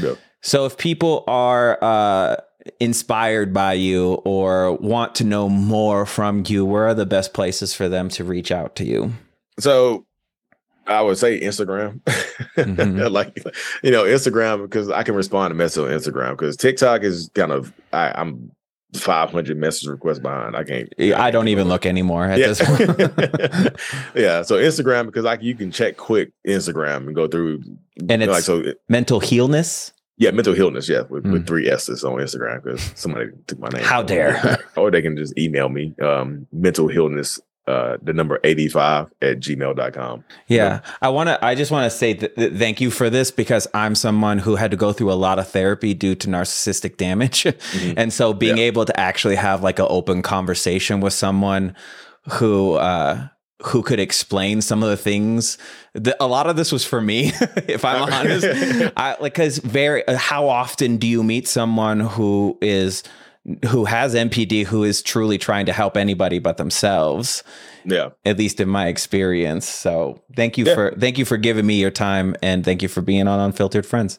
yeah. so if people are uh, inspired by you or want to know more from you where are the best places for them to reach out to you so I would say Instagram, mm-hmm. [LAUGHS] like you know Instagram because I can respond to messages on Instagram because TikTok is kind of I, am 500 message requests behind. I can't. I, I don't even look anymore at yeah. this point. [LAUGHS] yeah, so Instagram because like you can check quick Instagram and go through and it's like so mental healness. Yeah, mental healness. Yeah, with, mm. with three S's on Instagram because somebody took my name. How dare? [LAUGHS] or they can just email me um, mental healness uh, the number 85 at gmail.com. Yeah. I want to, I just want to say th- th- thank you for this because I'm someone who had to go through a lot of therapy due to narcissistic damage. [LAUGHS] Mm-hmm. and so being yeah. able to actually have like an open conversation with someone who, uh, who could explain some of the things that a lot of this was for me [LAUGHS] if i'm honest [LAUGHS] I, like because very how often do you meet someone who is who has NPD who is truly trying to help anybody but themselves. Yeah. At least in my experience. So thank you yeah. for thank you for giving me your time and thank you for being on Unfiltered Friends.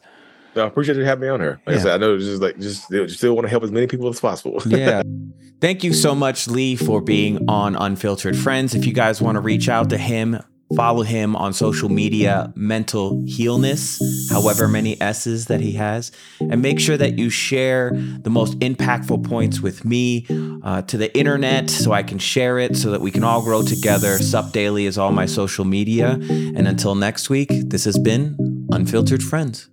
I appreciate you having me on here. Like yeah. I said, I know just like just, just still want to help as many people as possible. [LAUGHS] yeah. Thank you so much, Lee, for being on Unfiltered Friends. If you guys want to reach out to him, Follow him on social media, Mental Healness, however many S's that he has. And make sure that you share the most impactful points with me uh, to the internet so I can share it so that we can all grow together. Sup Daily is all my social media. And until next week, this has been Unfiltered Friends.